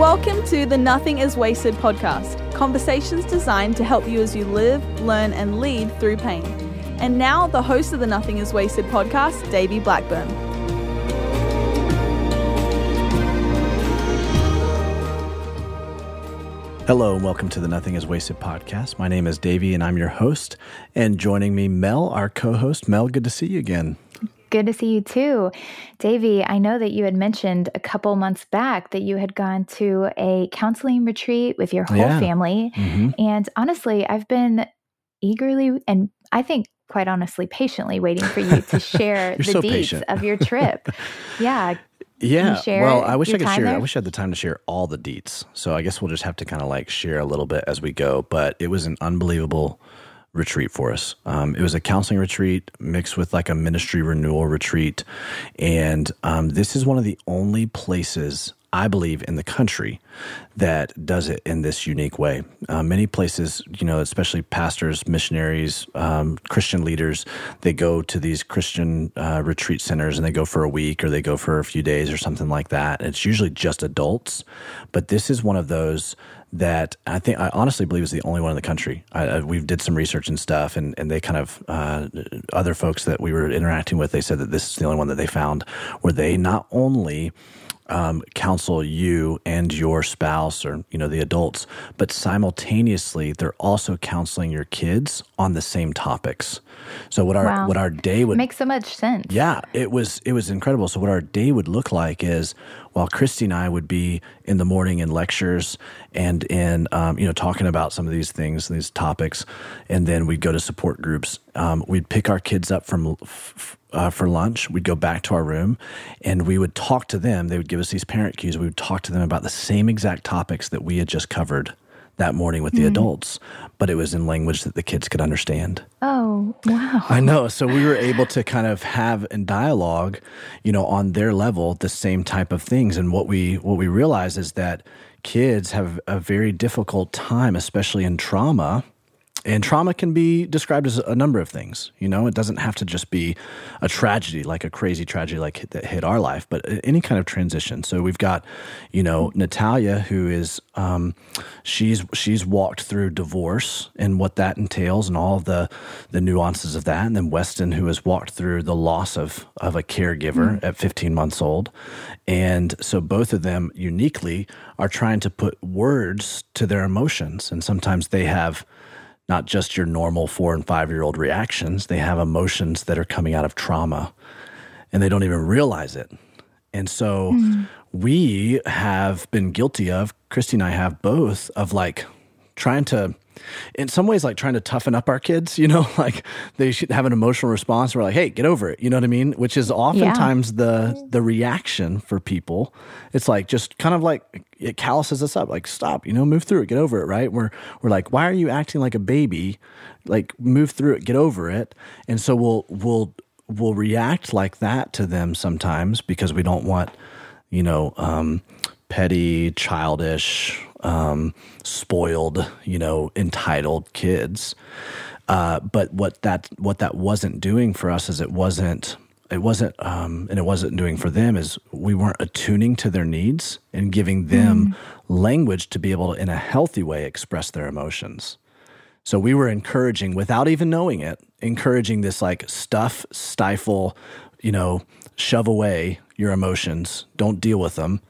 Welcome to the Nothing is Wasted podcast, conversations designed to help you as you live, learn, and lead through pain. And now, the host of the Nothing is Wasted podcast, Davey Blackburn. Hello and welcome to the Nothing is Wasted podcast. My name is Davey and I'm your host. And joining me, Mel, our co host. Mel, good to see you again. Good to see you too. Davey, I know that you had mentioned a couple months back that you had gone to a counseling retreat with your whole Yeah. family. Mm-hmm. And honestly, I've been eagerly and I think quite honestly patiently waiting for you to share the so deets patient. of your trip. yeah. Yeah. well, I wish I could share. I wish I had the time to share all the deets. So I guess we'll just have to kind of like share a little bit as we go. But it was an unbelievable retreat for us. Um, it was a counseling retreat mixed with like a ministry renewal retreat, and um, this is one of the only places. I believe in the country that does it in this unique way. Uh, many places, you know, especially pastors, missionaries, um, Christian leaders, they go to these Christian uh, retreat centers and they go for a week or they go for a few days or something like that. It's usually just adults, but this is one of those that I think I honestly believe is the only one in the country. I, we did some research and stuff, and, and they kind of uh, other folks that we were interacting with, they said that this is the only one that they found where they not only um, counsel you and your spouse or you know the adults but simultaneously they're also counseling your kids on the same topics so what our Wow. what our day would Makes so much sense. yeah, it was it was incredible. So what our day would look like is while Christy and I would be in the morning in lectures and in um, you know talking about some of these things, and these topics, and then we'd go to support groups. Um, we'd pick our kids up from uh, for lunch. We'd go back to our room, and we would talk to them. They would give us these parent cues. We would talk to them about the same exact topics that we had just covered that morning with the mm. adults, but it was in language that the kids could understand. Oh, wow. I know. So we were able to kind of have in dialogue, you know, on their level, the same type of things. And what we what we realize is that kids have a very difficult time, especially in trauma. And trauma can be described as a number of things. You know, it doesn't have to just be a tragedy, like a crazy tragedy like that hit our life, but any kind of transition. So we've got, you know, Natalia, who is um, she's she's walked through divorce and what that entails, and all of the the nuances of that. And then Weston, who has walked through the loss of of a caregiver at 15 months old, and so both of them uniquely are trying to put words to their emotions, and sometimes they have not just your normal four and five year old reactions. They have emotions that are coming out of trauma and they don't even realize it. And so hmm. we have been guilty of, Christy and I have both, of like trying to, in some ways, like trying to toughen up our kids, you know, like they should have an emotional response. We're like, hey, get over it. You know what I mean? Which is oftentimes the the reaction for people. It's like just kind of like it calluses us up, like stop, you know, move through it, get over it, right? We're we're like, why are you acting like a baby? Like move through it, get over it. And so we'll we'll we'll react like that to them sometimes because we don't want, you know, um, petty, childish, um, spoiled, you know, entitled kids. Uh, but what that what that wasn't doing for us is it wasn't it wasn't um, and it wasn't doing for them is we weren't attuning to their needs and giving them language to be able to in a healthy way express their emotions. So we were encouraging, without even knowing it, encouraging this like stuff, stifle, you know, shove away your emotions, don't deal with them,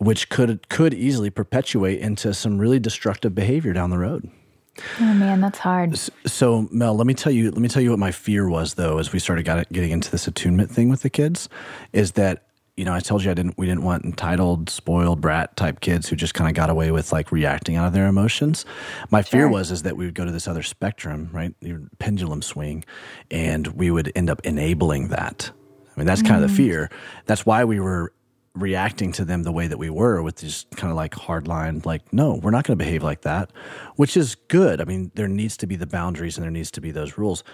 which could could easily perpetuate into some really destructive behavior down the road. Oh, man, that's hard. So Mel, let me tell you, let me tell you what my fear was though, as we started got, getting into this attunement thing with the kids, is that you know I told you I didn't we didn't want entitled, spoiled brat type kids who just kind of got away with like reacting out of their emotions. My fear was is that we would go to this other spectrum, right, the pendulum swing, and we would end up enabling that. I mean, that's kind of the mm-hmm. fear. That's why we were reacting to them the way that we were with just kind of like hard line like no we're not going to behave like that which is good. I mean there needs to be the boundaries and there needs to be those rules.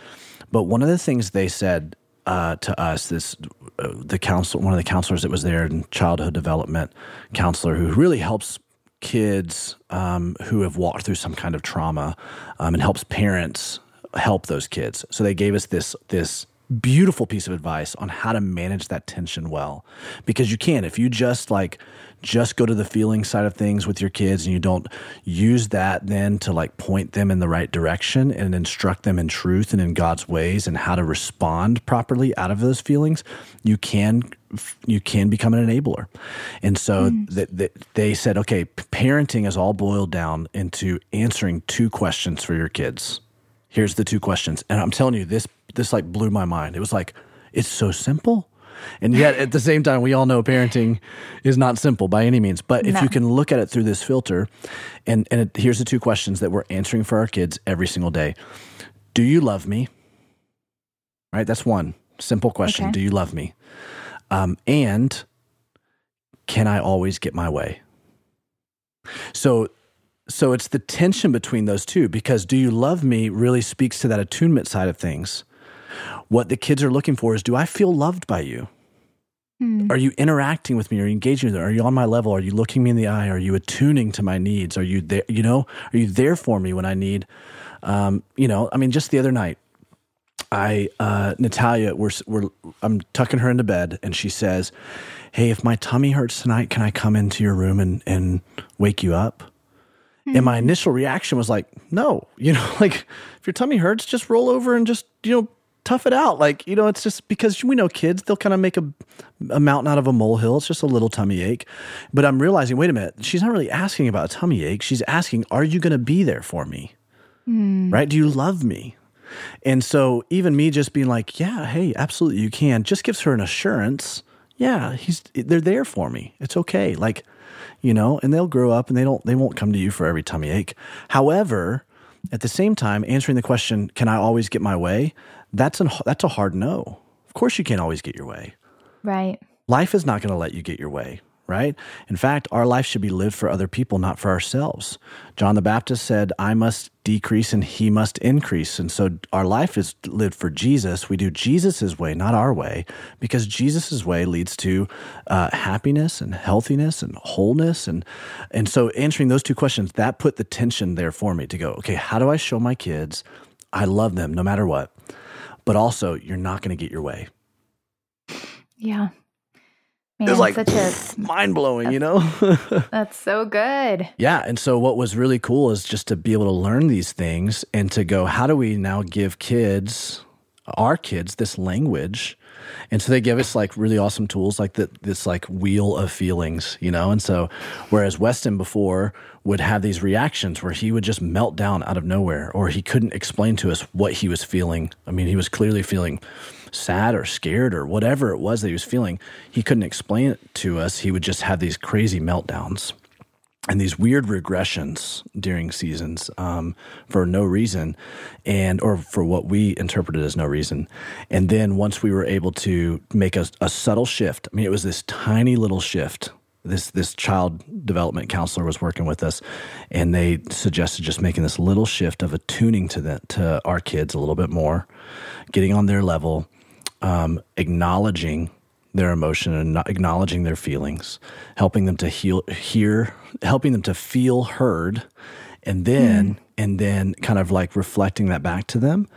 But one of the things they said uh, to us this uh, the counselor one of the counselors that was there in childhood development counselor who really helps kids um, who have walked through some kind of trauma um, and helps parents help those kids. So they gave us this this beautiful piece of advice on how to manage that tension well. Because you can if you just like just go to the feeling side of things with your kids and you don't use that then to like point them in the right direction and instruct them in truth and in God's ways and how to respond properly out of those feelings you can you can become an enabler. And so mm. th- th- they said okay parenting is all boiled down into answering two questions for your kids here's the two questions and i'm telling you this this like blew my mind. It was like, it's so simple. And yet at the same time, we all know parenting is not simple by any means. But if no. you can look at it through this filter, and, and it, here's the two questions that we're answering for our kids every single day Do you love me? Right? That's one simple question. Okay. Do you love me? Um, and can I always get my way? So so it's the tension between those two because do you love me really speaks to that attunement side of things what the kids are looking for is do I feel loved by you? Hmm. Are you interacting with me? Are you engaging with me? Are you on my level? Are you looking me in the eye? Are you attuning to my needs? Are you there? You know, are you there for me when I need? Um, you know, I mean, just the other night, I uh, Natalia, we're, we're I'm tucking her into bed, and she says, "Hey, if my tummy hurts tonight, can I come into your room and and wake you up?" And my hmm. initial reaction was like, "No, you know, like if your tummy hurts, just roll over and just you know tough it out. Like, you know, it's just because we know kids, they'll kind of make a, a mountain out of a molehill. It's just a little tummy ache. But I'm realizing, wait a minute, she's not really asking about a tummy ache. She's asking, are you going to be there for me? Mm. Right? Do you love me? And so even me just being like, yeah, hey, absolutely you can, just gives her an assurance. Yeah, he's they're there for me. It's okay. Like, you know, and they'll grow up and they don't they won't come to you for every tummy ache. However, at the same time, answering the question, can I always get my way? That's an that's a hard no. Of course you can't always get your way. Right. Life is not going to let you get your way, right? In fact, our life should be lived for other people, not for ourselves. John the Baptist said, I must decrease and he must increase. And so our life is lived for Jesus. We do Jesus' way, not our way, because Jesus' way leads to uh, happiness and healthiness and wholeness. And, and so answering those two questions, that put the tension there for me to go, okay, how do I show my kids I love them no matter what? but also you're not going to get your way. Yeah. Man, it's like such a mind blowing, you know? that's so good. Yeah. And so, what was really cool is just to be able to learn these things and to go, how do we now give kids, our kids, this language and so they give us like really awesome tools like the, this like wheel of feelings, you know? And so whereas Weston before would have these reactions where he would just melt down out of nowhere or he couldn't explain to us what he was feeling. I mean, he was clearly feeling sad or scared or whatever it was that he was feeling. He couldn't explain it to us. He would just have these crazy meltdowns and these weird regressions during seasons um, for no reason and or for what we interpreted as no reason and then once we were able to make a, a subtle shift i mean it was this tiny little shift this this child development counselor was working with us and they suggested just making this little shift of attuning to the, to our kids a little bit more getting on their level um, acknowledging their emotion and acknowledging their feelings, helping them to heal, hear, helping them to feel heard, and then mm. and then kind of like reflecting that back to them.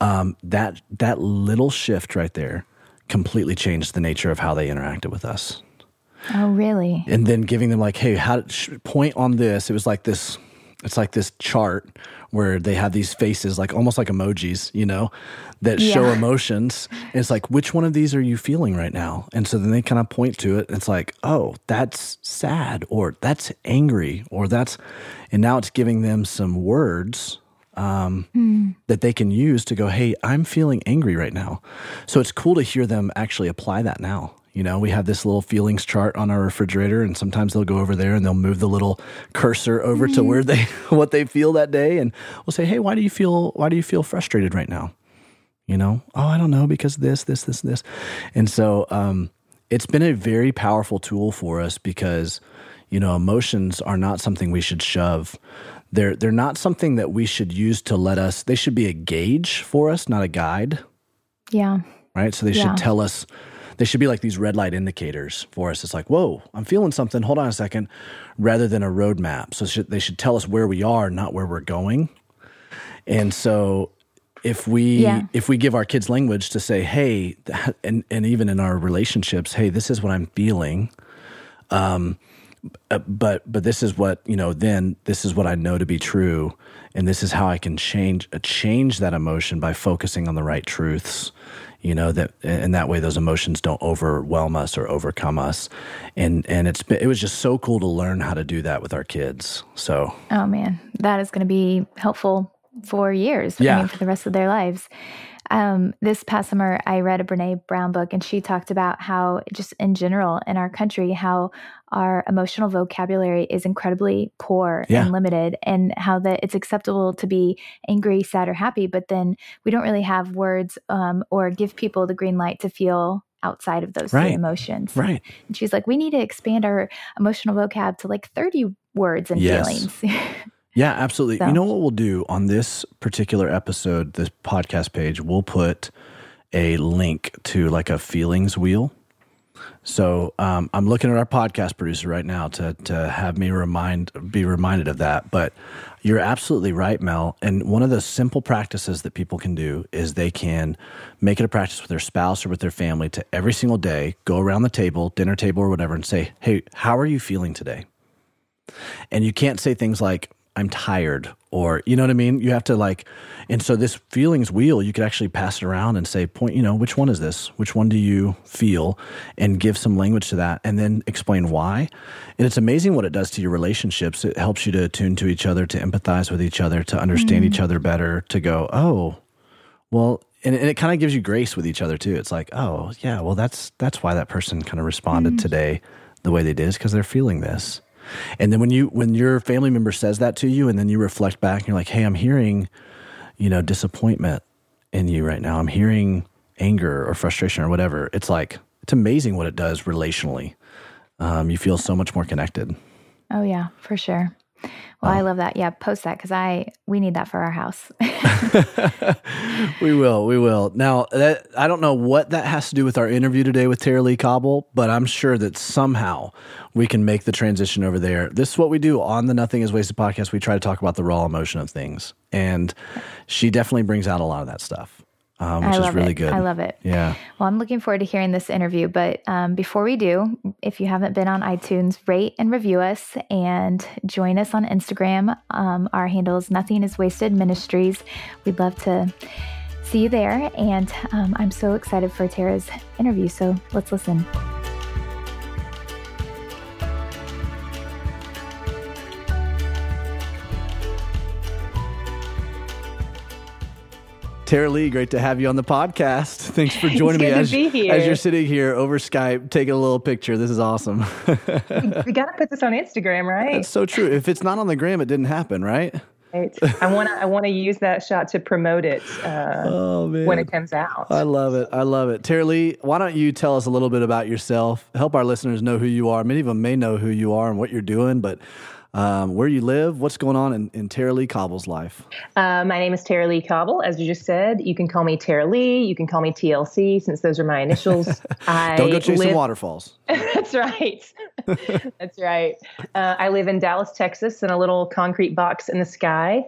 Um, that that little shift right there completely changed the nature of how they interacted with us. Oh, really? And then giving them like, hey, how point on this? It was like this. It's like this chart where they have these faces, like almost like emojis, you know, that yeah. show emotions. And it's like, which one of these are you feeling right now? And so then they kind of point to it. And it's like, oh, that's sad, or that's angry, or that's, and now it's giving them some words um, mm. that they can use to go, hey, I'm feeling angry right now. So it's cool to hear them actually apply that now. You know, we have this little feelings chart on our refrigerator, and sometimes they'll go over there and they'll move the little cursor over mm-hmm. to where they what they feel that day, and we'll say, "Hey, why do you feel why do you feel frustrated right now?" You know, oh, I don't know because this, this, this, this, and so um, it's been a very powerful tool for us because you know emotions are not something we should shove. They're they're not something that we should use to let us. They should be a gauge for us, not a guide. Yeah. Right. So they yeah. should tell us they should be like these red light indicators for us. It's like, whoa, I'm feeling something. Hold on a second, rather than a roadmap. So should, they should tell us where we are, not where we're going. And so if we Yeah. if we give our kids language to say, hey, and and even in our relationships, hey, this is what I'm feeling. Um, uh, but but this is what you know. Then this is what I know to be true, and this is how I can change uh, change that emotion by focusing on the right truths. You know that, and that way those emotions don't overwhelm us or overcome us. And and it's been, it was just so cool to learn how to do that with our kids. So Oh man, that is going to be helpful for years. I Yeah. mean, for the rest of their lives. Um, this past summer, I read a Brene Brown book, and she talked about how, just in general in our country, how our emotional vocabulary is incredibly poor Yeah. and limited, and how that it's acceptable to be angry, sad, or happy, but then we don't really have words um, or give people the green light to feel outside of those Right. emotions. right, And she's like, we need to expand our emotional vocab to like 30 words and Yes. feelings. Yeah, absolutely. So- You know what we'll do on this particular episode, this podcast page, we'll put a link to like a feelings wheel. So um, I'm looking at our podcast producer right now to to have me remind be reminded of that. But you're absolutely right, Mel. And one of the simple practices that people can do is they can make it a practice with their spouse or with their family to every single day go around the table, dinner table or whatever, and say, "Hey, how are you feeling today?" And you can't say things like, I'm tired, or, you know what I mean? You have to like, and so this feelings wheel, you could actually pass it around and say, point, you know, which one is this? Which one do you feel? And give some language to that and then explain why. And it's amazing what it does to your relationships. It helps you to attune to each other, to empathize with each other, to understand each mm-hmm. other better, to go, oh, well, and, and it kind of gives you grace with each other too. It's like, oh yeah, well that's that's why that person kind of responded mm-hmm. today the way they did is because they're feeling this. And then when you when your family member says that to you, and then you reflect back, and you're like, hey, I'm hearing, you know, disappointment in you right now. I'm hearing anger or frustration or whatever. It's like it's amazing what it does relationally. Um, you feel so much more connected. oh, yeah, for sure. Well, I oh. love that. Yeah, post that because I we need that for our house. we will. We will. Now, that, I don't know what that has to do with our interview today with Tara-Leigh Cobble, but I'm sure that somehow we can make the transition over there. This is what we do on the Nothing is Wasted podcast. We try to talk about the raw emotion of things. And she definitely brings out a lot of that stuff, um, which I is really it. good. I love it. Yeah. Well, I'm looking forward to hearing this interview. But um, before we do, if you haven't been on iTunes, rate and review us and join us on Instagram. Um, our handle is Nothing is Wasted Ministries. We'd love to see you there. And um, I'm so excited for Tara's interview. So let's listen. Tara-Leigh, great to have you on the podcast. Thanks for joining me as, as you're sitting here over Skype taking a little picture. This is awesome. we got to put this on Instagram, right? That's so true. If it's not on the gram, it didn't happen, right? Right. I want to. I want to use that shot to promote it uh, Oh when it comes out. I love it. I love it. Tara-Leigh, why don't you tell us a little bit about yourself? Help our listeners know who you are. Many of them may know who you are and what you're doing, but um, where you live, what's going on in, in Tara-Leigh Cobble's life. Uh, my name is Tara-Leigh Cobble, as you just said. You can call me Tara-Leigh. You can call me TLC, since those are my initials. I Don't go chasing live- waterfalls. That's right. That's right. Uh, I live in Dallas, Texas, in a little concrete box in the sky,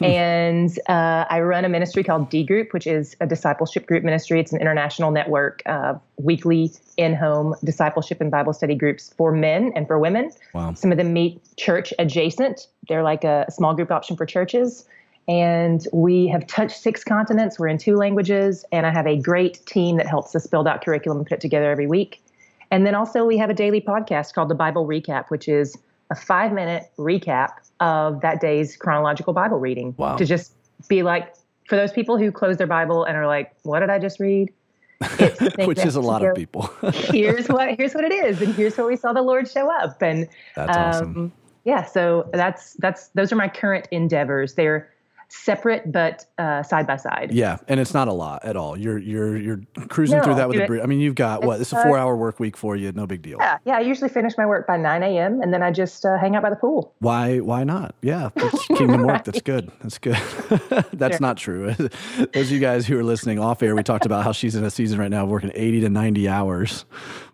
and uh, I run a ministry called D Group, which is a discipleship group ministry. It's an international network of weekly in-home discipleship and Bible study groups for men and for women. Wow. Some of them meet church adjacent. They're like a small group option for churches. And we have touched six continents. We're in two languages, and I have a great team that helps us build out curriculum and put it together every week. And then also we have a daily podcast called the Bible Recap, which is a five minute recap of that day's chronological Bible reading. Wow. To just be like, for those people who close their Bible and are like, what did I just read? Which is a lot of people. here's what here's what it is, and here's where we saw the Lord show up. And That's awesome. Um, yeah, so that's that's those are my current endeavors. They're separate but uh, side by side. Yeah, and it's not a lot at all. You're you're you're cruising No, through that with a it. breeze. I mean, you've got what? It's a uh, four hour work week for you. No big deal. Yeah, yeah. I usually finish my work by 9 a.m. and then I just uh, hang out by the pool. Why why not? Yeah, that's kingdom work. That's good. That's good. that's not true. Those of you guys who are listening off air, we talked about how she's in a season right now working 80 to 90 hours.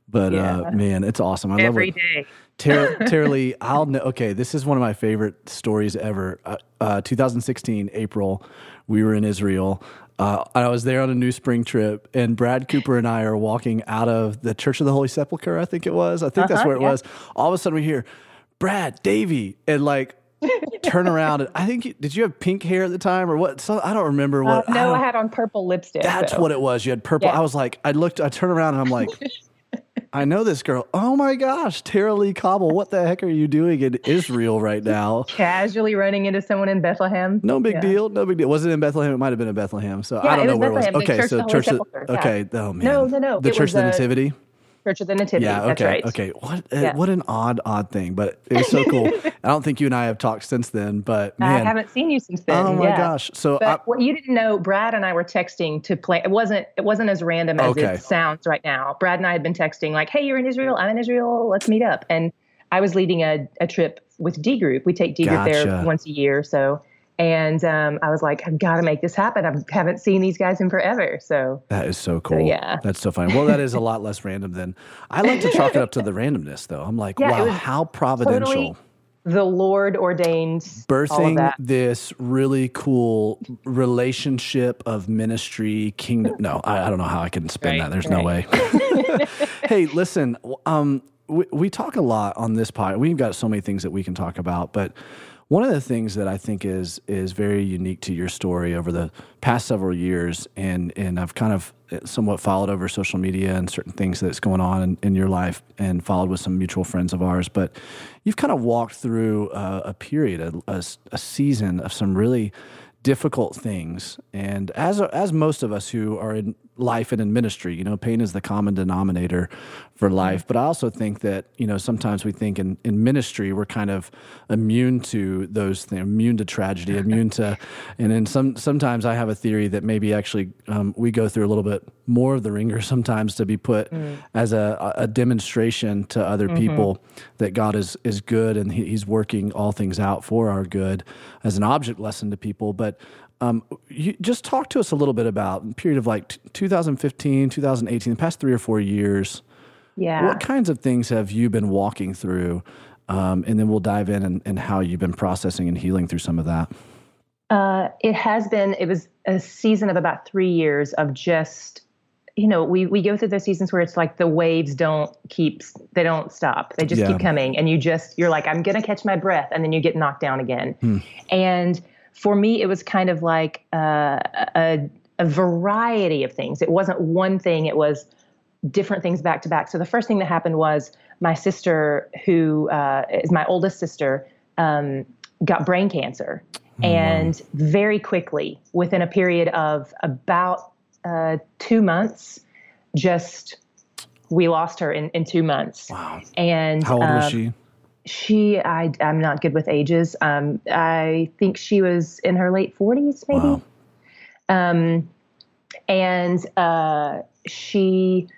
But uh, man, it's awesome. I love Every what, day. Lee, I'll know. Okay, this is one of my favorite stories ever. Uh, uh, 2016, April, we were in Israel. Uh, I was there on a NewSpring trip, and Brad Cooper and I are walking out of the Church of the Holy Sepulchre. I think it was. I think that's Uh-huh, where it yeah. was. All of a sudden, we hear Brad, Davey, and like turn around. And I think you, did you have pink hair at the time or what? So I don't remember Uh, what. I no, don't- I had on purple lipstick. that's so. what it was. You had purple. Yeah. I was like, I looked, I turned around and I'm like, I know this girl. Oh my gosh, Tara-Leigh Cobble. What the heck are you doing in Israel right now? Casually running into someone in Bethlehem. No big Yeah. deal. No big deal. Was it in Bethlehem? It might have been in Bethlehem. So Yeah, I don't know where it was. Bethlehem, Okay, so of the Holy Church of Okay. Oh man. No, no, no. The It Church was, of the uh, Nativity. Church of the Nativity. Yeah. That's Okay. right. Okay. What? uh, Yeah. What an odd, odd thing. But it was so cool. I don't think you and I have talked since then. But man. I haven't seen you since then. oh my yeah. gosh. So I, what you didn't know, Brad and I were texting to play. It wasn't. It wasn't as random as Okay. it sounds right now. Brad and I had been texting like, "Hey, you're in Israel. I'm in Israel. Let's meet up." And I was leading a, a trip with D Group. We take D Group Gotcha. there once a year. So, and um, I was like, "I've got to make this happen. I haven't seen these guys in forever." So, That is so cool. yeah. That's so funny. Well, that is a lot less random than I like to chalk it up to the randomness, though. I'm like, Yeah, wow, how providential. totally the Lord ordained all of Birthing that. this really cool relationship of ministry, kingdom. No, I, I don't know how I can spin Right, that. There's no way. hey, listen, um, we, we talk a lot on this pod. We've got so many things that we can talk about, but one of the things that I think is is very unique to your story over the past several years, and and I've kind of uh, somewhat followed over social media and certain things that's going on in, in your life, and followed with some mutual friends of ours. But you've kind of walked through a, a period, a, a, a season of some really difficult things. And as as most of us who are in life and in ministry, you know, pain is the common denominator for mm-hmm. life. But I also think that you know sometimes we think in in ministry we're kind of immune to those things, immune to tragedy, immune to, and then some sometimes I have a theory that maybe actually um, we go through a little bit more of the ringer sometimes to be put mm. as a, a demonstration to other mm-hmm. people that God is is good and he, He's working all things out for our good as an object lesson to people. But um, you just talk to us a little bit about the period of like t- 2015, 2018, the past three or four years. yeah. What kinds of things have you been walking through? Um, and then we'll dive in and, and how you've been processing and healing through some of that. Uh, it has been. It was a season of about three years of just, you know, we we go through those seasons where it's like the waves don't keep, they don't stop. They just Yeah. keep coming, and you just you're like, I'm gonna catch my breath, and then you get knocked down again. Hmm. And for me, it was kind of like uh, a a variety of things. It wasn't one thing. It was different things back to back. So the first thing that happened was my sister, who uh, is my oldest sister, um, got brain cancer, and very quickly, within a period of about uh, two months, just we lost her in, in two months. Wow. And How old was um, she? She, I, I'm not good with ages. Um, I think she was in her late 40s, maybe. Wow. Um, and uh, she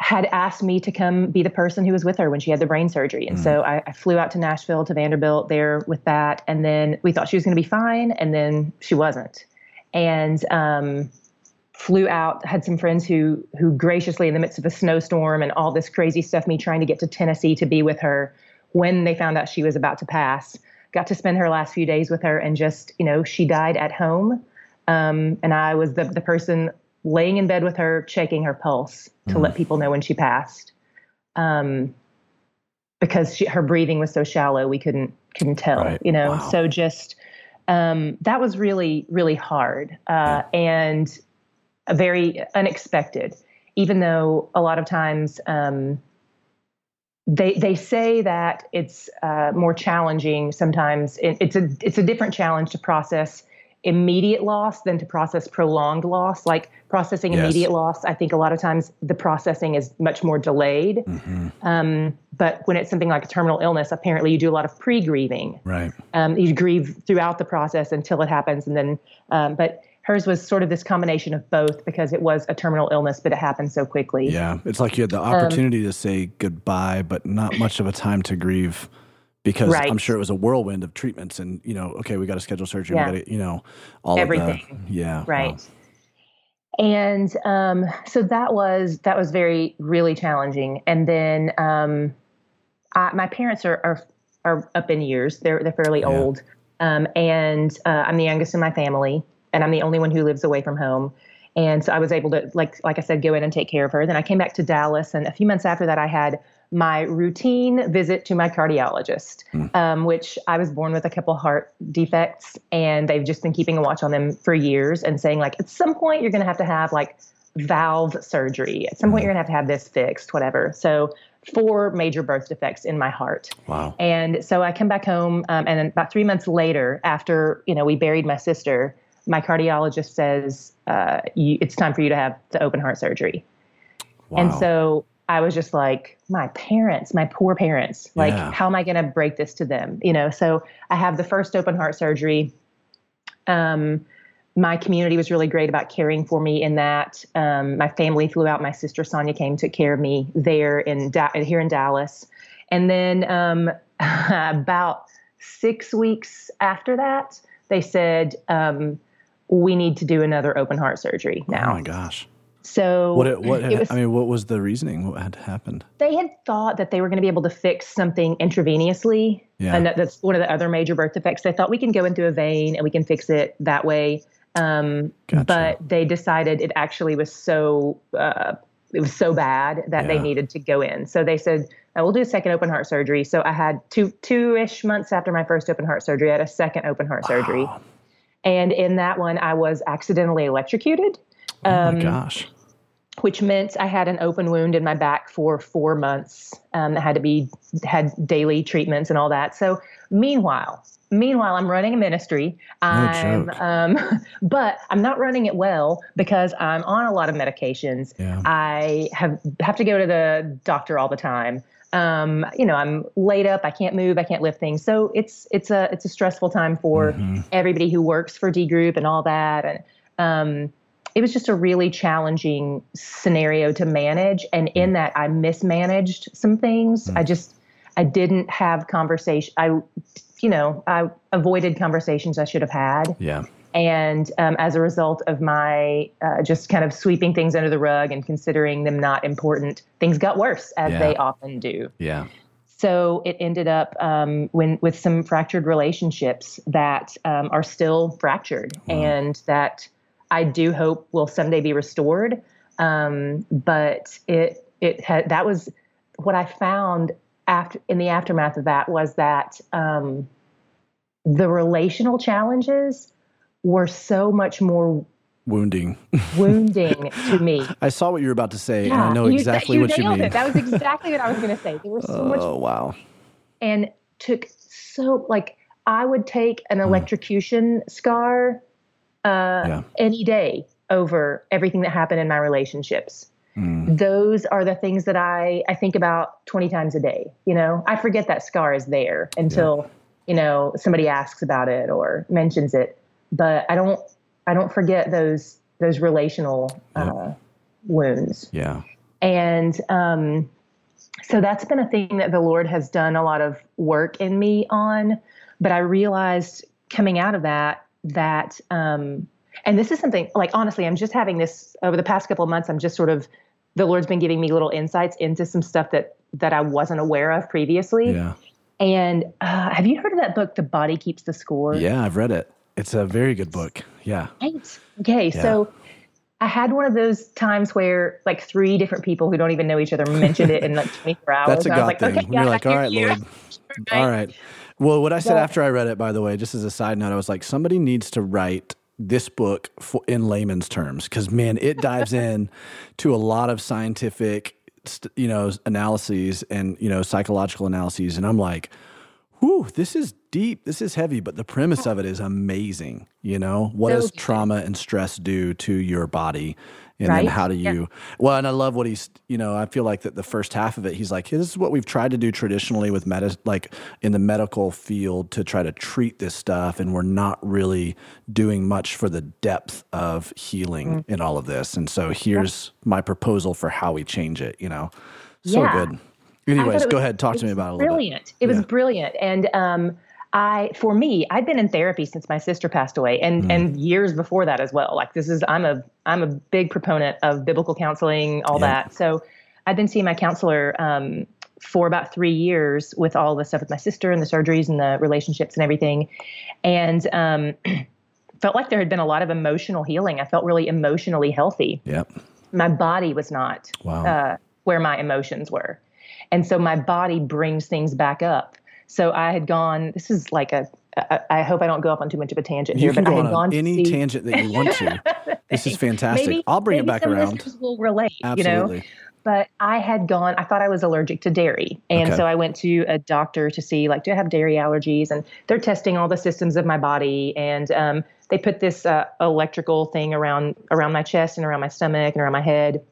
had asked me to come be the person who was with her when she had the brain surgery. And so I, I flew out to Nashville to Vanderbilt there with that. And then we thought she was going to be fine. And then she wasn't. And um, flew out, had some friends who, who graciously, in the midst of a snowstorm and all this crazy stuff, me trying to get to Tennessee to be with her when they found out she was about to pass, got to spend her last few days with her. And just, you know, she died at home. Um, and I was the, the person laying in bed with her, checking her pulse to let people know when she passed. Um, because she, her breathing was so shallow, we couldn't couldn't tell, Right. you know. Wow. So just um, that was really really hard uh, and very unexpected. Even though a lot of times um, they they say that it's uh, more challenging sometimes. It, it's a it's a different challenge to process immediate loss than to process prolonged loss. Like processing Yes. immediate loss, I think a lot of times the processing is much more delayed. Mm-hmm. Um, but when it's something like a terminal illness, apparently you do a lot of pre-grieving. Right. Um, you grieve throughout the process until it happens, and then. Um, but hers was sort of this combination of both because it was a terminal illness, but it happened so quickly. Yeah. It's like you had the Um, opportunity to say goodbye, but not much of a time to grieve because Right. I'm sure it was a whirlwind of treatments and, you know, okay, we got to schedule surgery. Yeah. We got to, you know, all Everything. of the, yeah. right wow. and um, so that was that was very really challenging and then um, I, my parents are, are are up in years. They're they're fairly Yeah. old, um, and uh, I'm the youngest in my family, and I'm the only one who lives away from home. And so I was able to, like like I said, go in and take care of her. Then I came back to Dallas, and a few months after that, I had my routine visit to my cardiologist, um, which I was born with a couple heart defects, and they've just been keeping a watch on them for years and saying like, at some point you're going to have to have like valve surgery. At some point you're going to have to have this fixed, whatever. So four major birth defects in my heart. Wow. And so I come back home, um, and then about three months later, after you know we buried my sister, my cardiologist says uh, you, it's time for you to have the open heart surgery. Wow. And so I was just like, my parents, my poor parents, like, Yeah. how am I going to break this to them? You know, so I have the first open heart surgery. Um, my community was really great about caring for me in that. Um, my family flew out. My sister Sonia came, took care of me there in da- here in Dallas. And then um, about six weeks after that, they said, um, we need to do another open heart surgery now. oh my gosh. So What? It, what? it was- I mean, what was the reasoning? What had happened? they had thought that they were going to be able to fix something intravenously. Yeah. And that, that's one of the other major birth defects. They thought we can go into a vein and we can fix it that way. Um, Gotcha. But they decided it actually was so, uh, it was so bad that they needed to go in. So they said, "Uh, we'll do a second open heart surgery. So I had two, two ish months after my first open heart surgery, I had a second open heart surgery. And in that one, I was accidentally electrocuted Oh Um, my gosh. which meant I had an open wound in my back for four months. Um, that had to be had daily treatments and all that. So meanwhile, meanwhile, I'm running a ministry. I'm, joke. um, but I'm not running it well because I'm on a lot of medications. Yeah. I have have to go to the doctor all the time. Um, you know, I'm laid up. I can't move. I can't lift things. So it's it's a it's a stressful time for Mm-hmm. everybody who works for D Group and all that. And um, it was just a really challenging scenario to manage. And in that, I mismanaged some things. I just I didn't have conversation. I you know I avoided conversations I should have had. Yeah. And um, as a result of my uh, just kind of sweeping things under the rug and considering them not important, things got worse as Yeah. they often do. Yeah. So it ended up um, when with some fractured relationships that um, are still fractured and that I do hope will someday be restored. Um, but it it had that was what I found after in the aftermath of that was that um, the relational challenges were so much more Wounding. wounding to me. I saw what you were about to say, and I know you- exactly you what you mean. It. That was exactly what I was going to say. There was so much oh wow. and took so like I would take an electrocution scar uh, Yeah. any day over everything that happened in my relationships. Mm. Those are the things that I I think about twenty times a day. You know, I forget that scar is there until you know somebody asks about it or mentions it. But I don't I don't forget those those relational uh, wounds. Yeah. And um, so that's been a thing that the Lord has done a lot of work in me on. But I realized coming out of that, that, um, and this is something like, honestly, I'm just having this over the past couple of months. I'm just sort of, the Lord's been giving me little insights into some stuff that, that I wasn't aware of previously. Yeah. And uh, have you heard of that book, The Body Keeps the Score? Yeah. I've read it. It's a very good book. Yeah. Right. Okay. So I had one of those times where like three different people who don't even know each other mentioned it in like 24 hours. That's a and I was God like, thing. okay, You're like, all right, all right, you." Lord. All right. Well, what I said Well- after I read it, by the way, just as a side note, I was like, somebody needs to write this book for, in layman's terms because man, it dives in to a lot of scientific, st- you know, analyses and you know psychological analyses, and I'm like, whew, this is deep, this is heavy, but the premise of it is amazing. You know, what So does trauma and stress do to your body? And Right? then how do Yeah. you, well, and I love what he's, you know, I feel like that the first half of it, he's like, this is what we've tried to do traditionally with med, like in the medical field to try to treat this stuff. And we're not really doing much for the depth of healing Mm. in all of this. And so here's my proposal for how we change it, you know? So Yeah. good. Anyways, it go was- ahead. Talk to me about it a little bit. Brilliant. It was Yeah. brilliant. And um, I, for me, I've been in therapy since my sister passed away, and Mm. and years before that as well. Like this is, I'm a I'm a big proponent of biblical counseling, all Yeah. that. So I've been seeing my counselor um, for about three years with all the stuff with my sister and the surgeries and the relationships and everything. And um, felt like there had been a lot of emotional healing. I felt really emotionally healthy. Yep. My body was not Wow. uh, where my emotions were. And so my body brings things back up. So I had gone, this is like a, I, I hope I don't go off on too much of a tangent You here, can but go I had on gone to any see- tangent that you want to. this is fantastic. Maybe- I'll bring it back around. will relate, Absolutely. you know? But I had gone, I thought I was allergic to dairy. And Okay. so I went to a doctor to see, like, do I have dairy allergies? And they're testing all the systems of my body. And um, they put this uh, electrical thing around around my chest and around my stomach and around my head.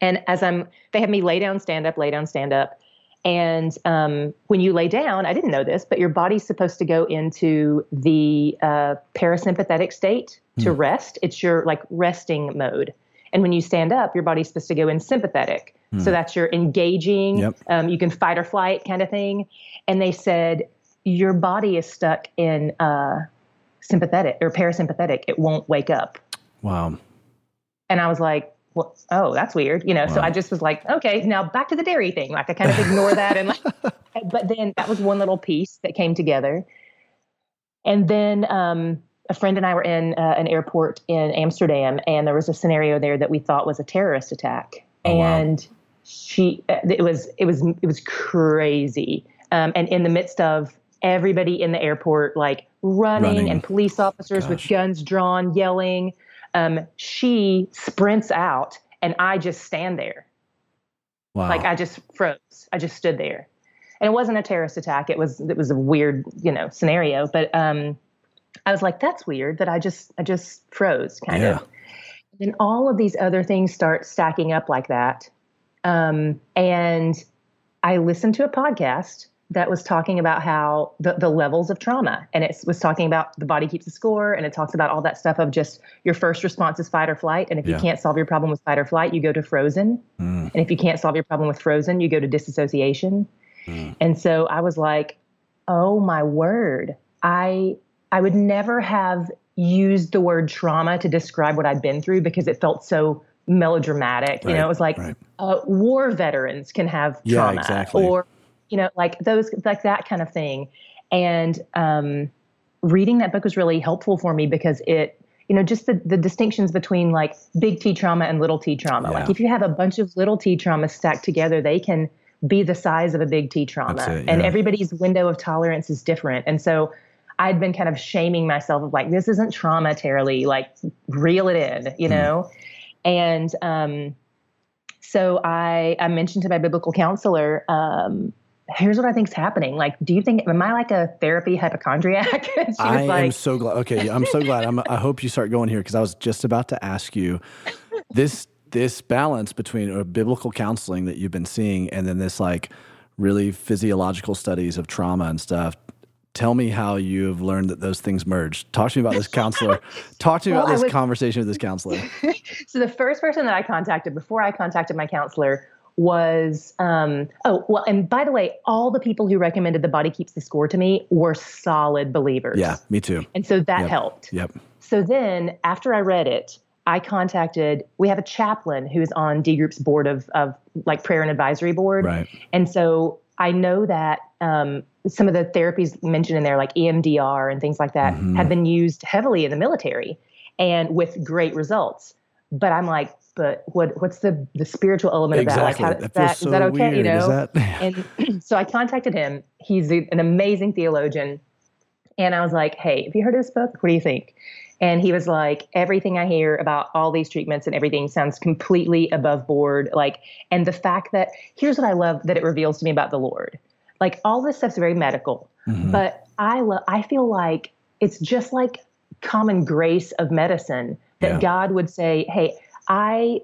And as I'm, they have me lay down, stand up, lay down, stand up. And um, when you lay down, I didn't know this, but your body's supposed to go into the uh, parasympathetic state to rest. It's your like resting mode. And when you stand up, your body's supposed to go in sympathetic. So that's your engaging, Yep. um, you can fight or flight kind of thing. And they said, your body is stuck in uh, sympathetic or parasympathetic. It won't wake up. Wow. And I was like, well, oh, that's weird. You know, so I just was like, okay, now back to the dairy thing. Like I kind of ignore that. And like, but then that was one little piece that came together. And then um, a friend and I were in uh, an airport in Amsterdam, and there was a scenario there that we thought was a terrorist attack. Oh, wow. and she, uh, it was, it was, it was crazy. Um, and in the midst of everybody in the airport, like running, Running. and police officers with guns drawn, yelling, um, she sprints out, and I just stand there. Wow. Like I just froze. I just stood there. And it wasn't a terrorist attack. It was it was a weird, you know, scenario. But um I was like, that's weird that I just I just froze kind Yeah. of. And all of these other things start stacking up like that. Um, and I listened to a podcast that was talking about how the, the levels of trauma and it was talking about the body keeps a score and it talks about all that stuff of just your first response is fight or flight and if Yeah. you can't solve your problem with fight or flight you go to frozen Mm. and if you can't solve your problem with frozen, you go to disassociation. Mm. And so I was like, oh my word. I I would never have used the word trauma to describe what I'd been through because it felt so melodramatic. You know, it was like right. uh, war veterans can have Yeah, trauma exactly. or you know, like those like that kind of thing. And um reading that book was really helpful for me because it you know just the, the distinctions between like big t trauma and little t trauma Yeah. like if you have a bunch of little t trauma stacked together they can be the size of a big t trauma it, and everybody's window of tolerance is different and so i'd been kind of shaming myself of like this isn't trauma terribly like reel it in Mm. you know and um so i i mentioned to my biblical counselor um here's what i think's happening like do you think am i like a therapy hypochondriac and she was I like am so glad. Okay, I'm so glad. I'm, I hope you start going here because I was just about to ask you this this balance between uh, biblical counseling that you've been seeing and then this like really physiological studies of trauma and stuff. Tell me how you've learned that those things merge. Talk to me about this counselor. Talk to me Well, about this was- conversation with this counselor. so the first person that I contacted before I contacted my counselor was um, oh well and by the way all the people who recommended the body keeps the score to me were solid believers Yeah, me too. and so that Yep. helped Yep. so then after I read it I contacted we have a chaplain who's on D Group's board of of like prayer and advisory board Right. and so I know that um, some of the therapies mentioned in there, like EMDR and things like that, Mhm. have been used heavily in the military and with great results. But I'm like, but what what's the the spiritual element Exactly. of that? Like, how, that that, so is that okay? weird. You know? That? and so I contacted him. He's a- an amazing theologian. And I was like, hey, have you heard of this book? What do you think? And he was like, everything I hear about all these treatments and everything sounds completely above board. Like, and the fact that here's what I love that it reveals to me about the Lord. Like, all this stuff's very medical, Mhm. but I love, I feel like it's just like common grace of medicine that Yeah. God would say, hey, I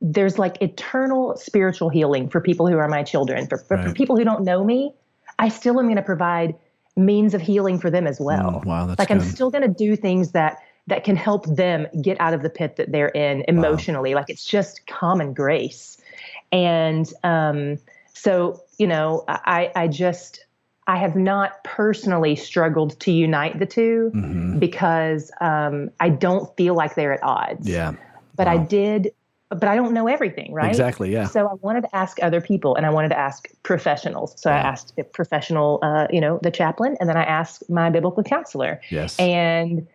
there's like eternal spiritual healing for people who are my children. For, for, for people who don't know me, I still am going to provide means of healing for them as well. Mm, wow, that's like I'm still going to do things that that can help them get out of the pit that they're in emotionally. Like it's just common grace. And um, so, you know, I I just I have not personally struggled to unite the 2 Mhm. because um, I don't feel like they're at odds Yeah. But I did but I don't know everything, right? Exactly, yeah. So I wanted to ask other people, and I wanted to ask professionals. So I asked a professional, uh, you know, the chaplain, and then I asked my biblical counselor. Yes. And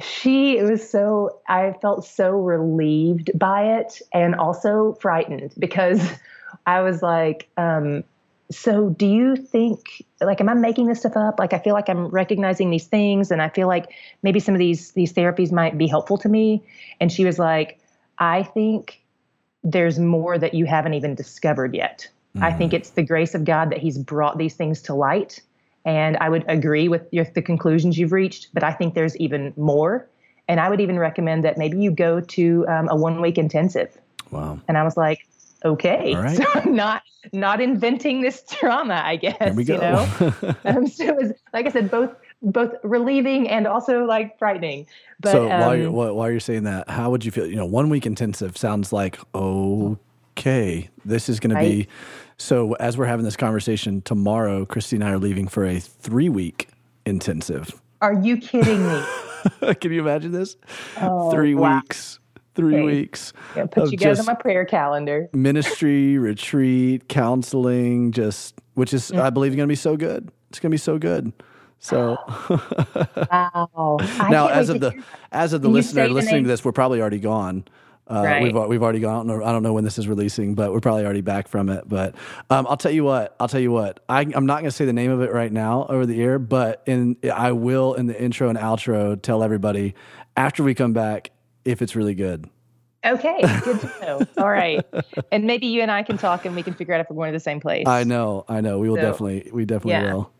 she it was so I felt so relieved by it, and also frightened because I was like, um, so do you think like am i making this stuff up like i feel like i'm recognizing these things and i feel like maybe some of these these therapies might be helpful to me and she was like i think there's more that you haven't even discovered yet mm-hmm. i think it's the grace of god that he's brought these things to light and i would agree with your, the conclusions you've reached but i think there's even more and i would even recommend that maybe you go to um, a one week intensive wow and i was like okay. Right. So I'm not not inventing this trauma, I guess. There we go. You know? um, so it was like I said, both both relieving and also like frightening. But so um, while you're while you're saying that, how would you feel? You know, one week intensive sounds like okay, this is going right? to be. So as we're having this conversation tomorrow, Christy and I are leaving for a three week intensive. Are you kidding me? Can you imagine this? Oh, three wow. weeks three okay. weeks. Yeah, put you guys on my prayer calendar. ministry, retreat, counseling, just which is mm-hmm. I believe going to be so good. It's going to be so good. So wow. now as of the as of the listener listening to this, we're probably already gone. Uh, right. We've we've already gone. I don't know when this is releasing, but we're probably already back from it. But um, I'll tell you what. I'll tell you what. I, am not going to say the name of it right now over the air, but in I will in the intro and outro tell everybody after we come back if it's really good. Okay, good to know. All right, and maybe you and I can talk, and we can figure out if we're going to the same place. I know, I know. We will so, definitely, we definitely yeah. will.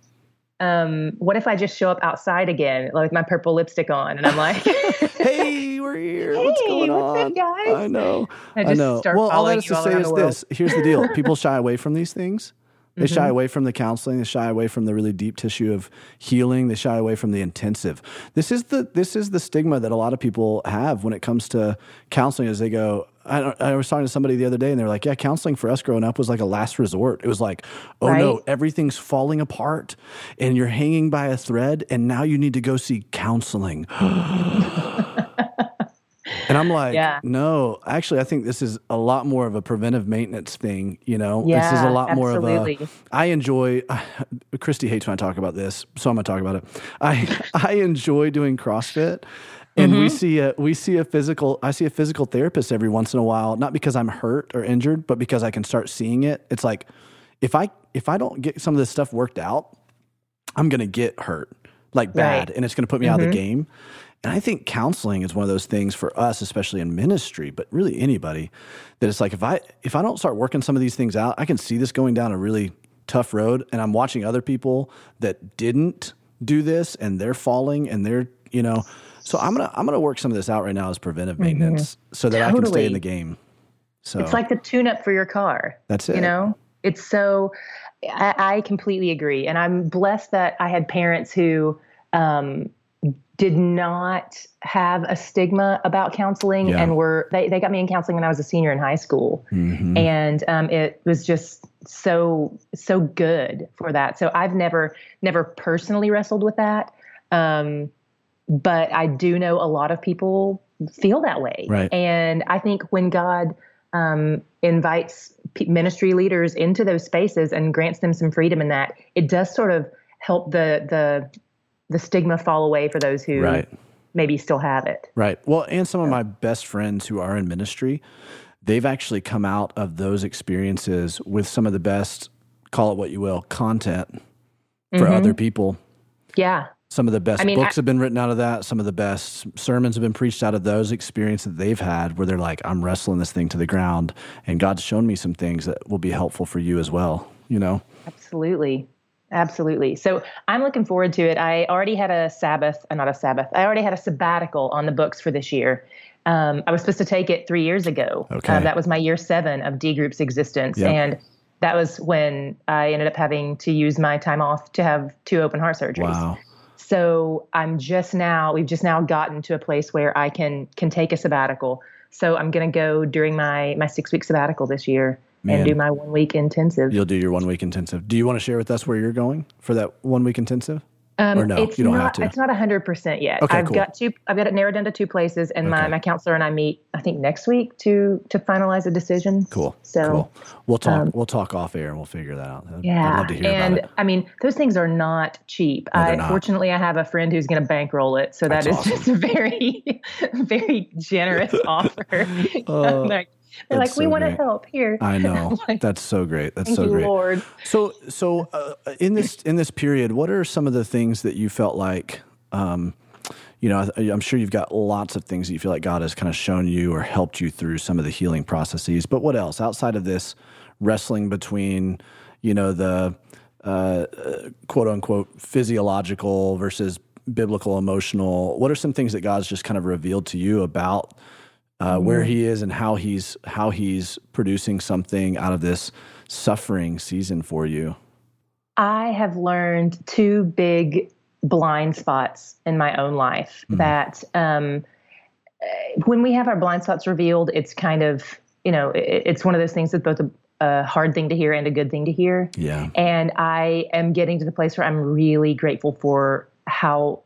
Um, what if I just show up outside again, like my purple lipstick on, and I'm like, "Hey, we're here. Hey, what's going what's on, up, guys?" I know. I, I know. well, all I have to say is this: Here's the deal: people shy away from these things they mm-hmm. shy away from the counseling. They shy away from the really deep tissue of healing. They shy away from the intensive. This is the this is the stigma that a lot of people have when it comes to counseling. As they go, I, I, was talking to somebody the other day, and they're like, "Yeah, counseling for us growing up was like a last resort. It was like, oh right. no, everything's falling apart, and you're hanging by a thread, and now you need to go see counseling." And I'm like, yeah. no, actually, I think this is a lot more of a preventive maintenance thing. You know, yeah, this is a lot absolutely. more of a. I enjoy. Christy hates when I talk about this, so I'm going to talk about it. I I enjoy doing CrossFit. And mm-hmm. we see a we see a physical I see a physical therapist every once in a while, not because I'm hurt or injured, but because I can start seeing it. It's like if I if I don't get some of this stuff worked out, I'm gonna get hurt like bad, right. and it's gonna put me mm-hmm. out of the mm-hmm. game. And I think counseling is one of those things for us, especially in ministry, but really anybody, that it's like if I if I don't start working some of these things out, I can see this going down a really tough road. And I'm watching other people that didn't do this and they're falling and they're, you know, so I'm gonna I'm gonna work some of this out right now as preventive mm-hmm. maintenance mm-hmm. so that totally. I can stay in the game. So it's like the tune up for your car. That's it. You know? It's so I, I completely agree. And I'm blessed that I had parents who um, did not have a stigma about counseling yeah. and were they, they got me in counseling when i was a senior in high school mm-hmm. and um, it was just so so good for that so i've never never personally wrestled with that um, but i do know a lot of people feel that way right. and i think when god um, invites ministry leaders into those spaces and grants them some freedom in that it does sort of help the the the stigma fall away for those who right. maybe still have it. Right. Well, and some of my best friends who are in ministry, they've actually come out of those experiences with some of the best, call it what you will, content for mm-hmm. other people. Yeah. Some of the best I mean, books I, have been written out of that. Some of the best sermons have been preached out of those experiences that they've had where they're like, I'm wrestling this thing to the ground and God's shown me some things that will be helpful for you as well, you know? Absolutely. Absolutely. So I'm looking forward to it. I already had a Sabbath, uh, not a Sabbath. I already had a sabbatical on the books for this year. Um, I was supposed to take it three years ago. Okay. Uh, that was my year seven of D Group's existence, yep. and that was when I ended up having to use my time off to have two open heart surgeries. Wow. So I'm just now. We've just now gotten to a place where I can can take a sabbatical. So I'm going to go during my my six week sabbatical this year Man. and do my one week intensive. You'll do your one week intensive. Do you want to share with us where you're going for that one week intensive? Um, or no, it's you don't not, have to. It's not hundred percent yet. Okay, I've cool. got two. I've got it narrowed down to two places, and my, Okay. my counselor and I meet. I think next week to to finalize a decision. Cool. So cool. We'll talk. um, we'll talk off air and we'll figure that out. I'd- yeah, I'd love to hear and about it. I mean those things are not cheap. No, I not. fortunately I have a friend who's going to bankroll it, so that That's is awesome. just a very very generous offer. Like, they're that's like, we want to help here. I know. Like, That's so great. That's Thank so great. Lord. So, so uh, in this in this period, what are some of the things that you felt like? Um, you know, I, I'm sure you've got lots of things that you feel like God has kind of shown you or helped you through some of the healing processes. But what else outside of this wrestling between, you know, the uh, uh, quote unquote physiological versus biblical emotional? What are some things that God's just kind of revealed to you about uh, where He is and how He's how He's producing something out of this suffering season for you? I have learned two big blind spots in my own life Mhm. that um, when we have our blind spots revealed, it's kind of, you know, it, it's one of those things that's both a, a hard thing to hear and a good thing to hear. Yeah. And I am getting to the place where I'm really grateful for how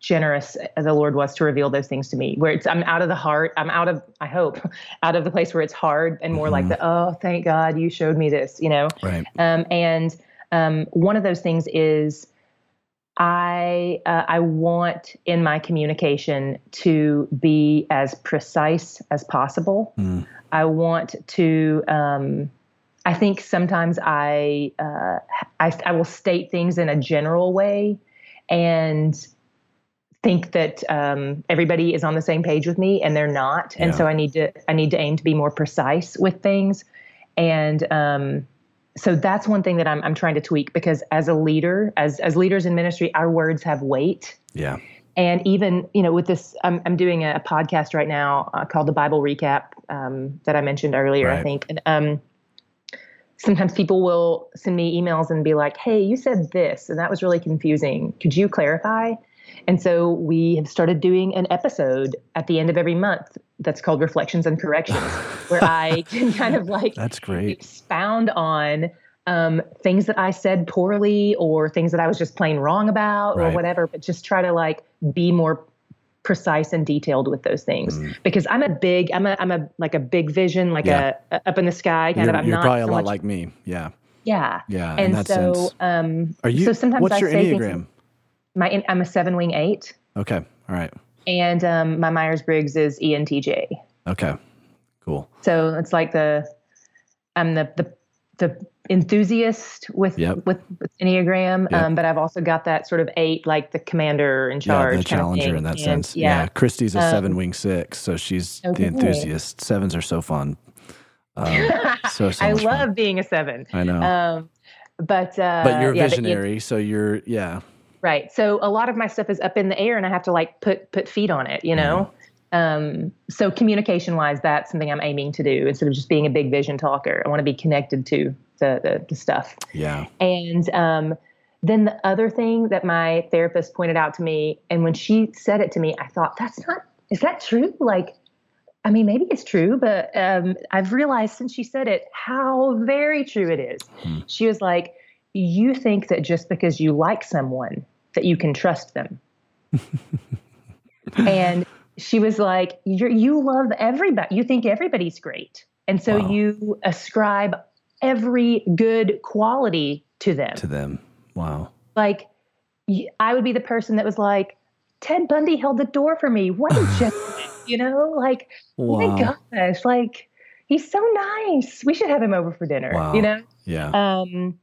generous the Lord was to reveal those things to me. Where it's I'm out of the heart, I'm out of I hope out of the place where it's hard and more like Mhm. the oh thank God you showed me this, you know. Right. Um, and um, one of those things is I uh, I want in my communication to be as precise as possible. Mm. I want to. Um, I think sometimes I, uh, I I will state things in a general way, and think that um, everybody is on the same page with me, and they're not. And Yeah. so I need to I need to aim to be more precise with things, and um, so that's one thing that I'm I'm trying to tweak because as a leader, as as leaders in ministry, our words have weight. Yeah. And even you know, with this, I'm I'm doing a, podcast right now uh, called the Bible Recap um, that I mentioned earlier. I think, and um, sometimes people will send me emails and be like, "Hey, you said this, and that was really confusing. Could you clarify?" And so we have started doing an episode at the end of every month that's called Reflections and Corrections, where I can kind of like That's great. expound on um, things that I said poorly or things that I was just plain wrong about or whatever, but just try to like be more precise and detailed with those things Mm. because I'm a big, I'm a, I'm a like a big vision, like Yeah. a, a up in the sky kind You're, of. I'm you're not probably a lot much- like me. Yeah. yeah. Yeah. And so, sense. um, Are you? so sometimes what's I your say things- enneagram? My, I'm a seven wing eight, Okay. All right. and um, my Myers Briggs is ENTJ. Okay. Cool. So it's like the I'm the the the enthusiast with Yep. with, with Enneagram, Yep. um, but I've also got that sort of eight, like the commander in Yeah, charge, the kind of challenger in that And, sense. Yeah, Christy's a Um, seven wing six, so she's Okay. the enthusiast. Sevens are so fun. Um, so so I love fun. being a seven. I know. Um, but uh, but you're yeah, the- visionary, so you're yeah. Right? So a lot of my stuff is up in the air, and I have to like put put feet on it, you know. Um, so communication wise, that's something I'm aiming to do instead of just being a big vision talker. I want to be connected to the the, the stuff. Yeah. And um, then the other thing that my therapist pointed out to me, and when she said it to me, I thought, that's not, is that true? Like, I mean, maybe it's true, but um, I've realized since she said it how very true it is. Hmm. She was like, you think that just because you like someone, that you can trust them. and she was like, You're, you love everybody. You think everybody's great. And so Wow. you ascribe every good quality to them. To them. Wow. Like, I would be the person that was like, Ted Bundy held the door for me. What a gentleman, you know? Like, oh Wow. my gosh, like, he's so nice. We should have him over for dinner, Wow. you know? Yeah. Um,